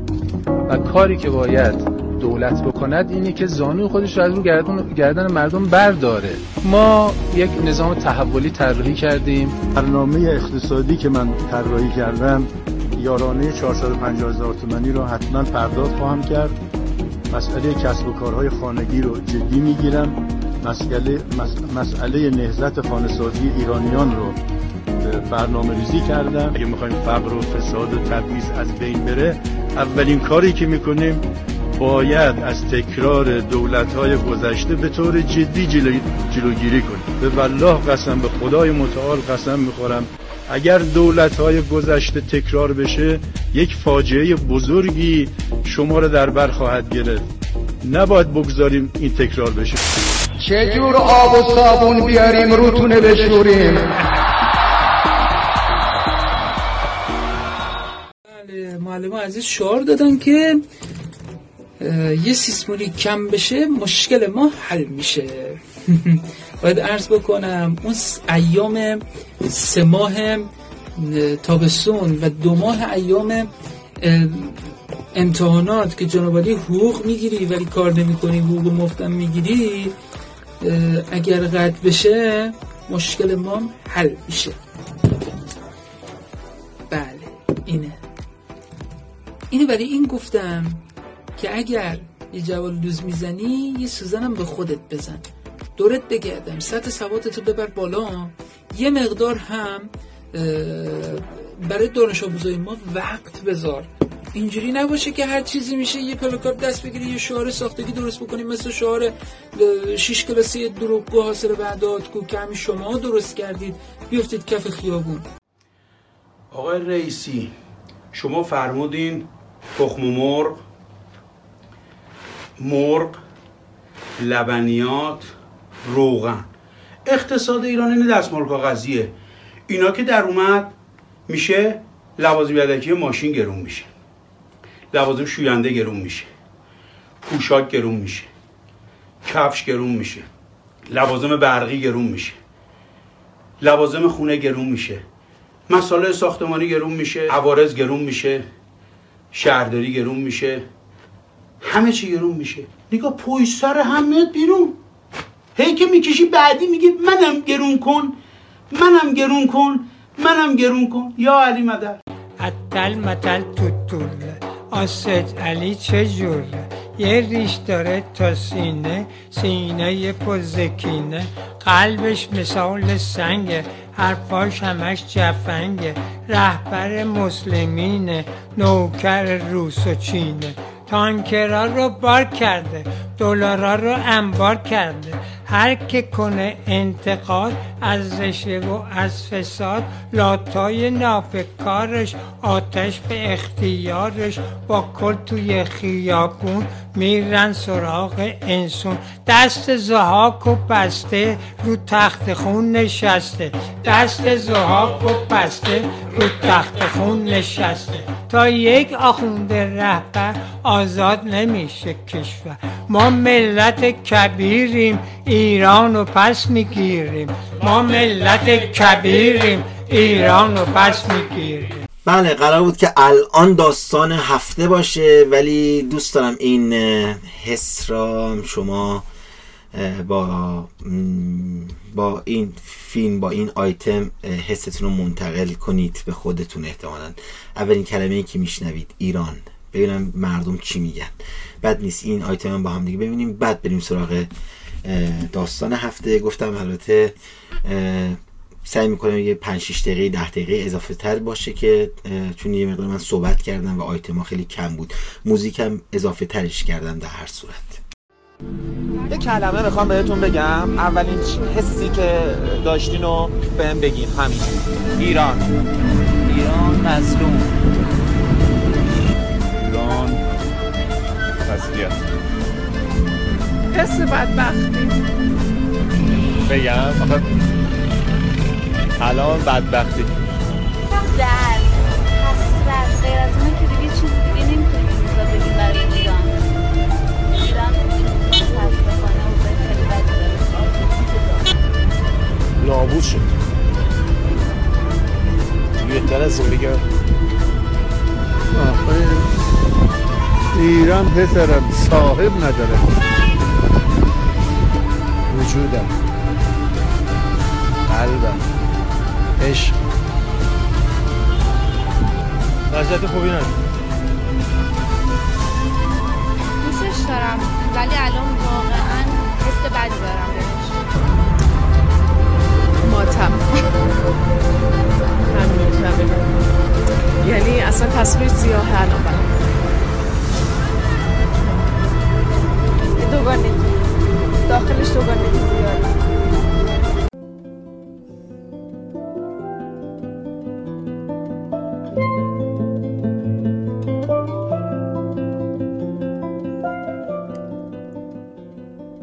و کاری که باید دولت بکند اینی که زانوی خودش رو از رو گردن, گردن مردم برداره. ما یک نظام تحولی طراحی کردیم. برنامه اقتصادی که من طراحی کردم یارانه 450 هزار تومانی رو حتما پرداخت خواهم کرد. مسئله کسب و کارهای خانگی رو جدی می‌گیرم. مسئله مسئله نهضت خانه‌سازی ایرانیان رو برنامه ریزی کردم اگه می‌خوایم فقر و فساد و تبعیض از بین بره اولین کاری که می‌کنیم باید از تکرار دولت‌های گذشته به طور جدی جلوگیری کنیم. به والله قسم به خدای متعال قسم می‌خورم. اگر دولت‌های گذشته تکرار بشه یک فاجعه بزرگی شما رو در بر خواهد گرفت. نباید بگذاریم این تکرار بشه. چه جور آب و صابون بیاریم روتونه بشوریم؟ معلم عزیز شعار دادن که یه سیسمولی کم بشه مشکل ما حل میشه. باید عرض بکنم اون ایام سه ماه تابستون و دو ماه ایام امتحانات که جنابالی حقوق می‌گیری ولی کار نمی حقوق مفتم می‌گیری اگر قطع بشه مشکل ما حل میشه. بله اینه. اینه ولی این گفتم که اگر یه جوال دوز می‌زنی یه سوزنم به خودت بزن. دورت بگردم. سطح سواتتو ببر بالا. یه مقدار هم برای دانش آموزای ما وقت بذار. اینجوری نباشه که هر چیزی میشه یه پلاکارد دست بگیری یه شعار ساختگی درست بکنیم مثل شعار شیش کلاسی دروغگو حاصل بعدات کو که همین شما درست کردید. بیفتید کف خیابون. آقای رئیسی شما فرمودین تخم مرغ مرغ لبنیات روغن. اقتصاد ایران این دستمال کاغذیه. اینا که در اومد میشه لوازم یدکی ماشین گرون میشه. لوازم شوینده گرون میشه. پوشاک گرون میشه. کفش گرون میشه. لوازم برقی گرون میشه. لوازم خونه گرون میشه. مسائل ساختمانی گرون میشه. عوارض گرون میشه. شهرداری گرون میشه. همه چی گرون میشه. نگاه پوی سر هم میاد بیرون. هی که می‌کشی بعدی میگه منم گرون کن. منم گرون کن. منم گرون کن. یا علی مدر اتل متل توتول آسد علی چه جوره؟ یه ریش داره تا سینه. سینه یه پوزکینه قلبش مثال سنگه. حرفاش همش جفنگه. رهبر مسلمینه نوکر روس و چینه. تانکرا رو بار کرده دلارا رو انبار کرده. هر که کنه انتقاد از رشوه و از فساد لاتای ناپکارش آتش به اختیارش با کل توی خیابون میرن سراغ انسون. دست زهاک و بسته رو تخت خون نشسته. دست زهاک و بسته رو تخت خون نشسته. تا یک آخونده رهبر آزاد نمیشه کشور. ما ملت کبیریم. ایران رو پس می‌گیریم. ما ملت کبیریم. ایران رو پس می‌گیریم. بله قرار بود که الان داستان هفته باشه ولی دوست دارم این حس را شما با با این فیلم با این آیتم حستون رو منتقل کنید به خودتون احتمالا. اولین کلمه ای که میشنوید ایران. ببینم مردم چی میگن. بد نیست این آیتم هم با هم دیگه ببینیم بعد بریم سراغ داستان هفته گفتم البته سعی می‌کنم یه 5 6 دقیقه 10 دقیقه اضافه تر باشه که چون یه مقدار من صحبت کردم و آیتم ها خیلی کم بود. موزیکم اضافه ترش کردم در هر صورت. یه کلمه می‌خوام بهتون بگم. اولین حسی که داشتین رو بهم بگین. همین. ایران. ایران مظلوم. ایران تسلیت. حس بدبختی. بگم آخه الان بدبختی. درد حسرت غیر از اینه که دیگه چیزی دیگه نمی‌تونیم روزا بگیم برای ایران. ایران متاسفانه اوضاع خیلی بدی داره. نابود شد. بهتر از این بگم. آخه ایران پسرم صاحب نداره. وجودم. قلبم. عشق. وضعیت خوبی نداره دوستش دارم ولی الان واقعا حس بدی دارم بهش. ماتم. همین یعنی اصلا تصویر سیاه الان برام. دوگانگی داخلش دوگانگی زیاده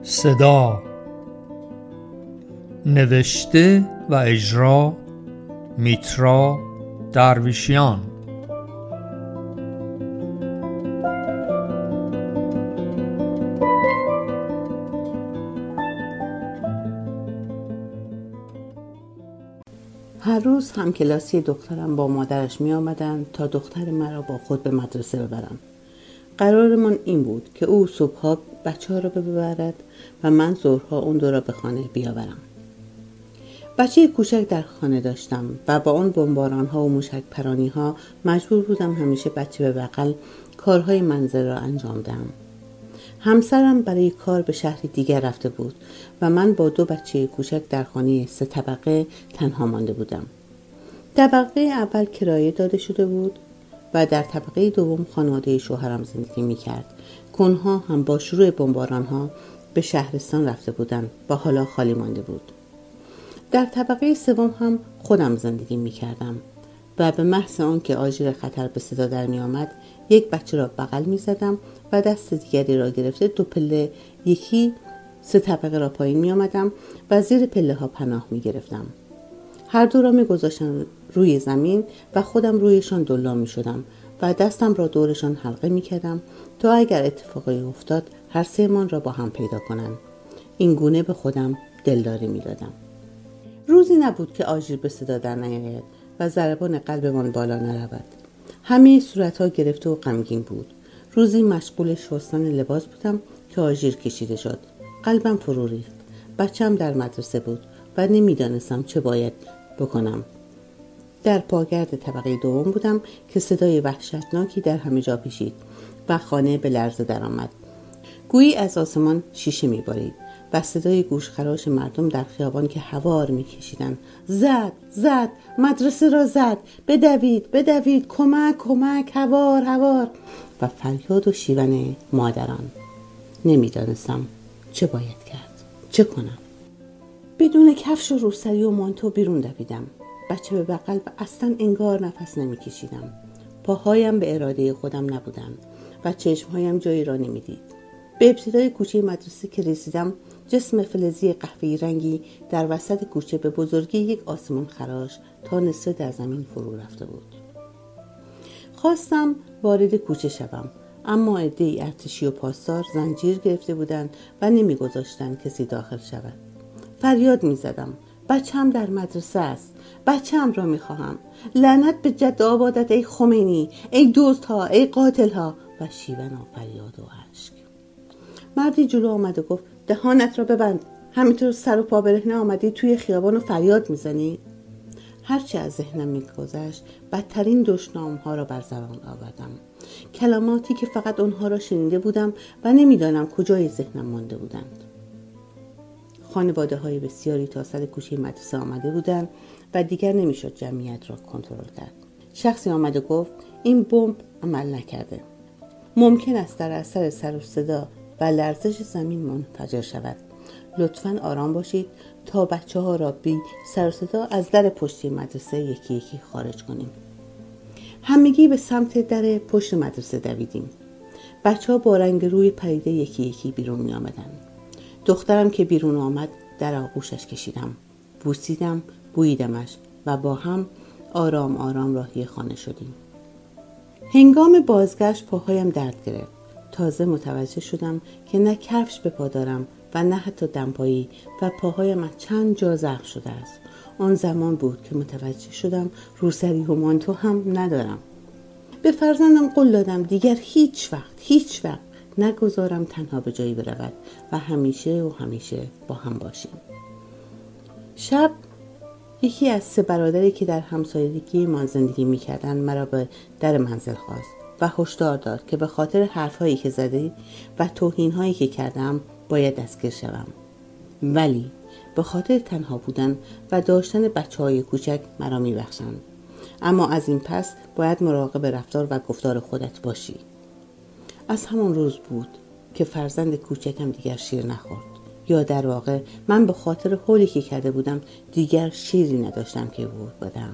صدا نوشته و اجرا میترا درویشیان. هم کلاسی دخترم با مادرش می آمدن تا دختر مرا با خود به مدرسه ببرم. قرارمان این بود که او صبحها بچه ها را ببرد و من ظهرها اون دو را به خانه بیاورم. بچه کوچک در خانه داشتم و با اون بمباران ها و موشک پرانی ها مجبور بودم همیشه بچه به بغل کارهای منزل را انجام دهم. همسرم برای کار به شهری دیگر رفته بود و من با دو بچه کوچک در خانه سه طبقه تنها مانده بودم. طبقه اول کرایه داده شده بود و در طبقه دوم خانواده شوهرم زندگی می کرد. کنها هم با شروع بمباران ها به شهرستان رفته بودند و حالا خالی مانده بود. در طبقه سوم هم خودم زندگی می کردم و به محض آنکه آژیر خطر به صدا در می آمد یک بچه را بغل می زدم و دست دیگری را گرفته دو پله یکی سه طبقه را پایین می آمدم و زیر پله ها پناه می گرفتم. هر دو را می گذاشتم روی زمین و خودم رویشان دلا می شدم و دستم را دورشان حلقه می کردم تا اگر اتفاقی افتاد هر سهمان را با هم پیدا کنند. این گونه به خودم دلداری می دادم. روزی نبود که آژیر به صدا در نیاید و ضربان قلبمان بالا نرود. همه صورتها گرفته و غمگین بود. روزی مشغول شستن لباس بودم که آژیر کشیده شد. قلبم فرو ریخت. بچم در مدرسه بود و نمی‌دانستم چه باید بکنم. در پاگرد طبقه دوم بودم که صدای وحشتناکی در همه جا پیشید و خانه به لرزه درآمد. گویی از آسمان شیشه میبارید و صدای گوشخراش مردم در خیابان که هوار میکشیدند زد زد مدرسه را زد بدوید بدوید کمک کمک هوار هوار. و فریاد و شیون مادران. نمی‌دانستم چه باید کرد چه کنم. بدون کفش و روسری و مانتو بیرون دویدم. بچه به بغل و اصلا انگار نفس نمیکشیدم. پاهایم به اراده خودم نبودند و چشمهایم جایی را نمی‌دید. به ابتدای کوچه مدرسه که رسیدم جسم فلزی قهوه‌ای رنگی در وسط کوچه به بزرگی یک آسمان خراش تا نصفه در زمین فرو رفته بود. خواستم وارد کوچه شوم اما عدهای ارتشی و پاسدار زنجیر گرفته بودند و نمیگذاشتند کسی داخل شود. فریاد می‌زدم. بچم در مدرسه است. بچم را می‌خواهم. لعنت به جد آبادت ای خمینی ای دوست ها ای قاتل ها و شیون و فریاد و اشک. مردی جلو آمد و گفت دهانت را ببند. همینطور سر و پا برهنه آمدی توی خیابان و فریاد می‌زنی. هرچه از ذهنم میگذشت بدترین دشنام ها را بر زبان آوردم. کلماتی که فقط آنها را شنیده بودم و نمی‌دانم کجای ذهنم مانده بودند. خانواده های بسیاری تا سر کوچه مدرسه آمده بودند و دیگر نمی‌شد جمعیت را کنترل کرد. شخصی آمد و گفت این بمب عمل نکرده. ممکن است در اثر سر و صدا و لرزش زمین منفجر شود. لطفا آرام باشید تا بچه ها را بی سر و صدا از در پشتی مدرسه یکی یکی خارج کنیم. همگی به سمت در پشت مدرسه دویدیم. بچه ها با رنگ روی پریده یکی یکی بیرون می آمدن. دخترم که بیرون آمد در آغوشش کشیدم. بوسیدم بویدمش و با هم آرام آرام راهی خانه شدیم. هنگام بازگشت پاهایم درد گرفت. تازه متوجه شدم که نه کفش به پا دارم و نه حتی دمپایی و پاهایم از چند جا زخم شده است. آن زمان بود که متوجه شدم روسری و مانتو هم ندارم. به فرزندم قول دادم دیگر هیچ وقت هیچ وقت نگذارم تنها به جایی برود و همیشه و همیشه با هم باشیم. شب یکی از سه برادری که در همسایگی ما زندگی می‌کردند مرا به در منزل خواست و هشدار داد که به خاطر حرفهایی که زده و توهینهایی که کردم باید دستگیر شوم. ولی به خاطر تنها بودن و داشتن بچه های کوچک مرا میبخشند. اما از این پس باید مراقب رفتار و گفتار خودت باشی. از همان روز بود که فرزند کوچکم دیگر شیر نخورد. یا در واقع من به خاطر حولی که کرده بودم دیگر شیری نداشتم که بود بدم.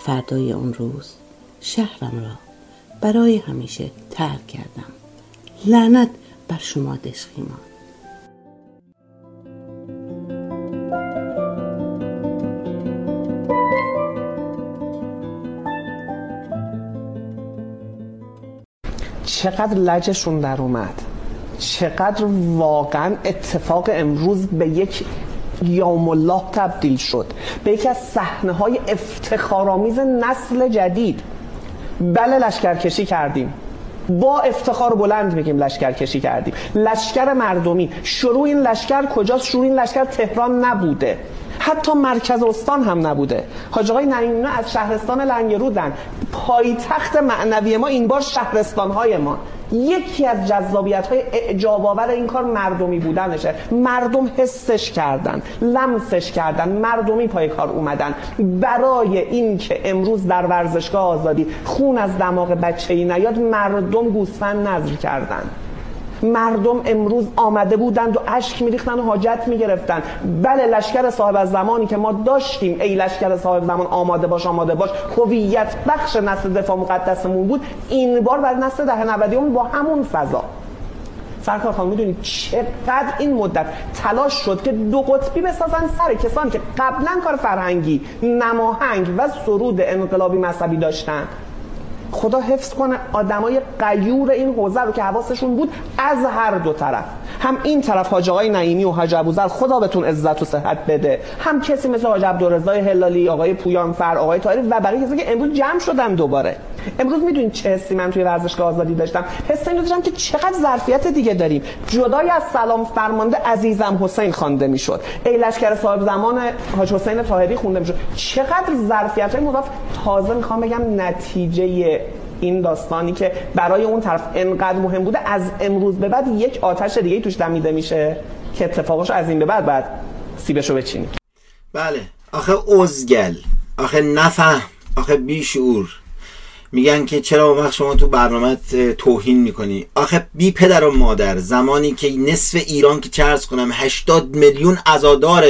فردای اون روز شهرم را برای همیشه ترک کردم. لعنت بر شما دشخیمان. چقدر لجشون در اومد. چقدر واقعا اتفاق امروز به یک یوم الله تبدیل شد. به یکی از صحنه های افتخارآمیز نسل جدید. بله لشکرکشی کردیم. با افتخار بلند میگیم لشکرکشی کردیم. لشکر مردمی. شروع این لشکر کجاست؟ شروع این لشکر تهران نبوده. حتی مرکز استان هم نبوده. حاج آقای از شهرستان لنگرودن. پایتخت معنوی ما این بار شهرستان های ما. یکی از جذابیت های اعجاب این کار مردمی بودنشه. مردم حسش کردن لمسش کردن مردمی پای کار اومدن. برای اینکه امروز در ورزشگاه آزادی خون از دماغ بچه ای نیاد مردم گوسفند نظر کردن. مردم امروز آمده بودند و اشک میریختن و حاجت می‌گرفتن. بله لشکر صاحب از زمانی که ما داشتیم. ای لشکر صاحب زمان آماده باش آماده باش. هویت بخش نسل دفاع مقدسمون بود. این بار بر نسل ده 90 با همون فضا. سرکار خانم می‌دونید چقدر این مدت تلاش شد که دو قطبی بسازن سر کسانی که قبلا کار فرهنگی نماهنگ و سرود انقلابی مذهبی داشتن؟ خدا حفظ کنه آدمای قیور این حوزه رو که حواسشون بود از هر دو طرف. هم این طرف حاج آقای نعیمی و حاج ابوذر خدا بهتون عزت و صحت بده. هم کسی مثل حاج عبدالرضا هلالی آقای پویانفر آقای طاهری و بقیه کسی که امروز جمع شدن دوباره. امروز می‌دونید چه حسی من توی ورزشگاه آزادی داشتم؟ حس این داشتم که چقدر ظرفیت دیگه داریم. جدای از سلام فرمانده عزیزم حسین خوانده می‌شد. ای لشکر صاحب زمان حاج حسین طاهری خونده می‌شد. چقدر ظرفیت های مضاف تازه می‌خوام بگم نتیجه این داستانی که برای اون طرف انقدر مهم بوده از امروز به بعد یک آتش دیگه توش دمیده میشه که اتفاقش از این به بعد بعد سیبشو بچینیم. بله. آخه ازگل. آخه نفهم. آخه بیشعور. میگن که چرا اون وقت شما تو برنامه توهین می‌کنی؟ آخه بی پدر و مادر زمانی که نصف ایران که چرز کنم 80 میلیون ازادار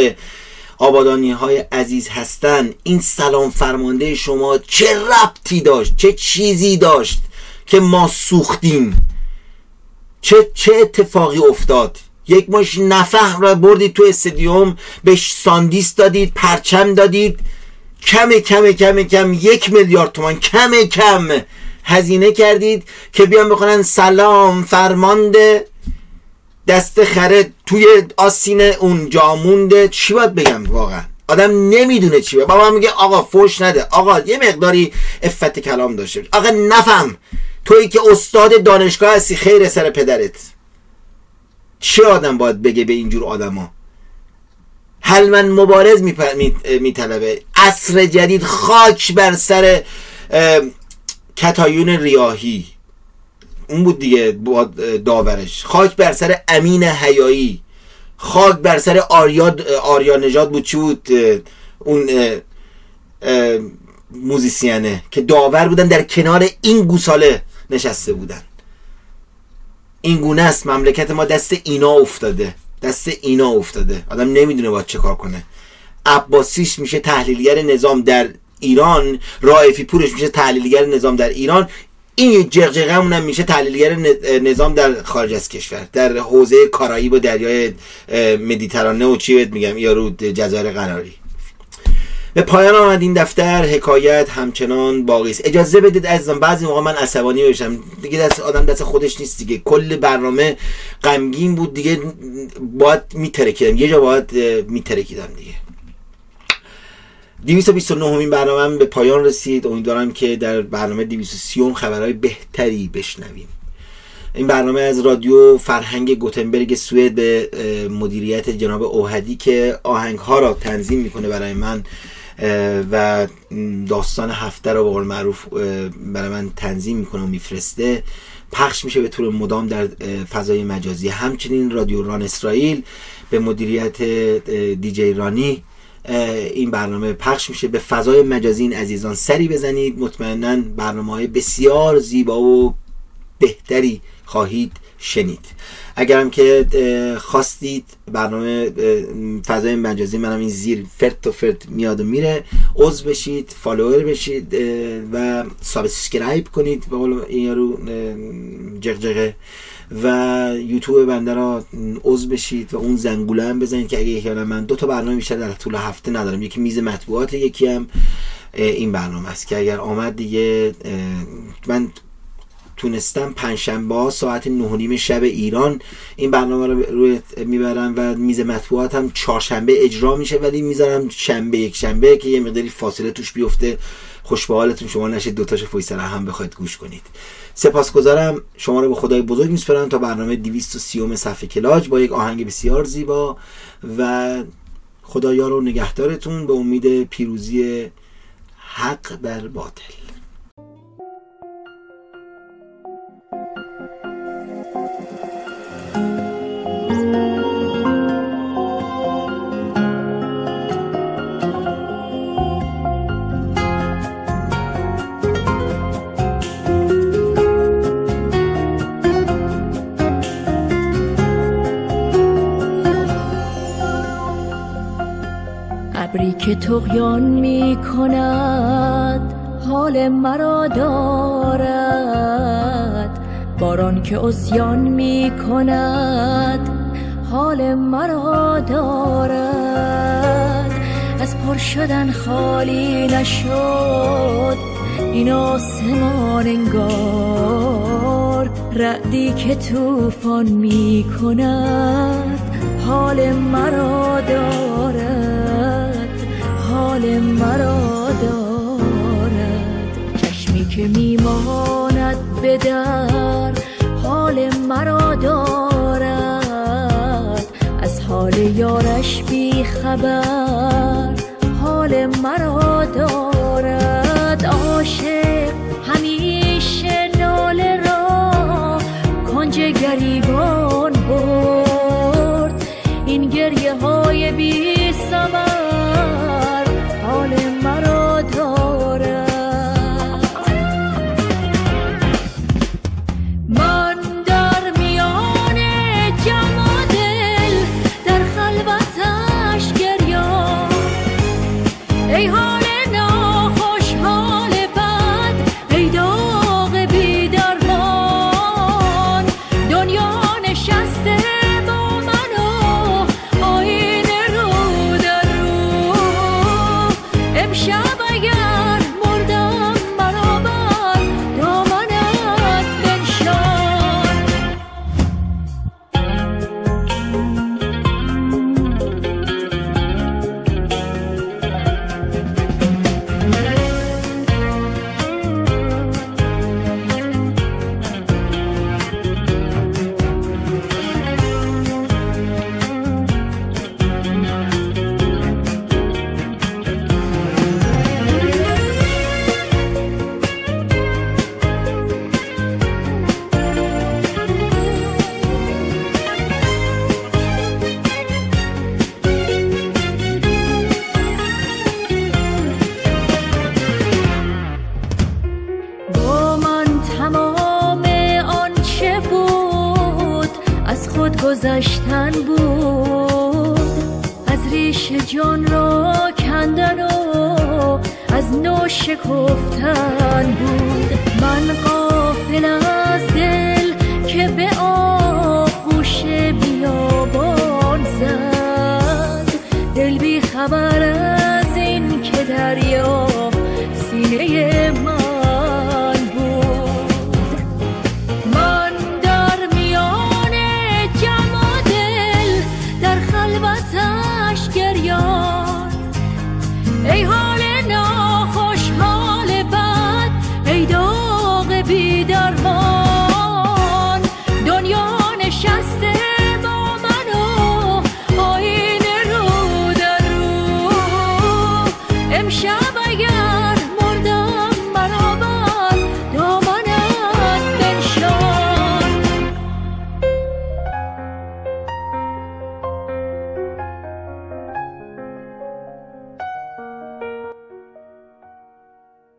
آبادانی های عزیز هستن این سلام فرمانده شما چه ربطی داشت؟ چه چیزی داشت که ما سوختیم؟ چه, چه اتفاقی افتاد؟ یک مش نفهم را بردید تو استادیوم بهش ساندیس دادید پرچم دادید کم کم کم کم یک میلیارد تومان کم کم هزینه کردید که بیان بخونن سلام فرمانده دست خره توی آسین اون جامونده چی باید بگم واقعا؟ آدم نمی‌دونه چی بابا میگه آقا فوش نده. آقا یه مقداری افت کلام داشته آقا نفهم. تویی که استاد دانشگاه هستی خیر سر پدرت. چه آدم باید بگه به اینجور آدما؟ حلمن مبارز میطلبه؟ عصر جدید خاک بر سر کتایون ریاهی. اون بود دیگه داورش. خاک بر سر امین حیایی. خاک بر سر آریا آریا نجات بود چی بود؟ اون موزیسیانه که داور بودن در کنار این گوساله نشسته بودن. این گونه است مملکت ما دست اینا افتاده. دست اینا افتاده. آدم نمی‌دونه باید چه کار کنه. عباسیش میشه تحلیلگر نظام در ایران رائفی پورش میشه تحلیلگر نظام در ایران. این جغجغه هم میشه تحلیلگر نظام در خارج از کشور. در حوزه کارایی و دریای مدیترانه و چی میگم یارو جزایر قناری. به پایان آمد این دفتر حکایت همچنان باقی است. اجازه بدید عزیزان بعضی موقع من عصبانی بشم دیگه دست آدم دست خودش نیست دیگه. کل برنامه غمگین بود دیگه. باید میترکیدم. یه جا باید میترکیدم دیگه. 229 همین برنامه به پایان رسید. امیدوارم که در برنامه 230 خبرهای بهتری بشنویم. این برنامه از رادیو فرهنگ گوتنبرگ سوئد به مدیریت جناب اوهدی که آهنگ ها را تنظیم می‌کنه برای من. و داستان هفته رو به قول معروف برای من تنظیم می‌کنه و میفرسته. پخش میشه به طور مدام در فضای مجازی. همچنین رادیو ران اسرائیل به مدیریت دیجی رانی این برنامه پخش میشه. به فضای مجازی این عزیزان سری بزنید. مطمئنا برنامه های بسیار زیبا و بهتری خواهید شنید. اگرم که خواستید برنامه فضای مجازی منم این زیر فرت و فرت میاد و میره عضو بشید follower بشید و subscribe کنید به قول این یارو جغجغه و یوتیوب بنده را عضو بشید و اون زنگوله هم بزنید که اگه احیانا من دو تا برنامه بیشتر در طول هفته ندارم. یکی میز مطبوعات یکی هم این برنامه است که اگر آمد دیگه من تونستم پنجشنبه ساعت نه نیم شب ایران این برنامه رو روی می‌برم و میز مطبوعات هم چهارشنبه اجرا میشه ولی می‌ذارم شنبه یک شنبه که یه مقداری فاصله توش بیفته. خوش حالتون شما نشید دوتاش پشت سر هم بخواید گوش کنید. سپاسگزارم. شما رو به خدای بزرگ میسپرم تا برنامه 230 صفحه کلاج با یک آهنگ بسیار زیبا و خدایا رو نگهدارتون به امید پیروزی حق بر باطل. که تغیان می کند حال مرا دارد. باران که اسیان می کند حال مرا دارد. از پر شدن خالی نشد این آسمان انگار. رعدی که طوفان می کند حال مرا دارد. مرا دارد. چشمی که میماند به در حال مرا دارد. از حال یارش بی خبر حال مرا دارد. عاشق همیشه ناله را کنج گریبان برد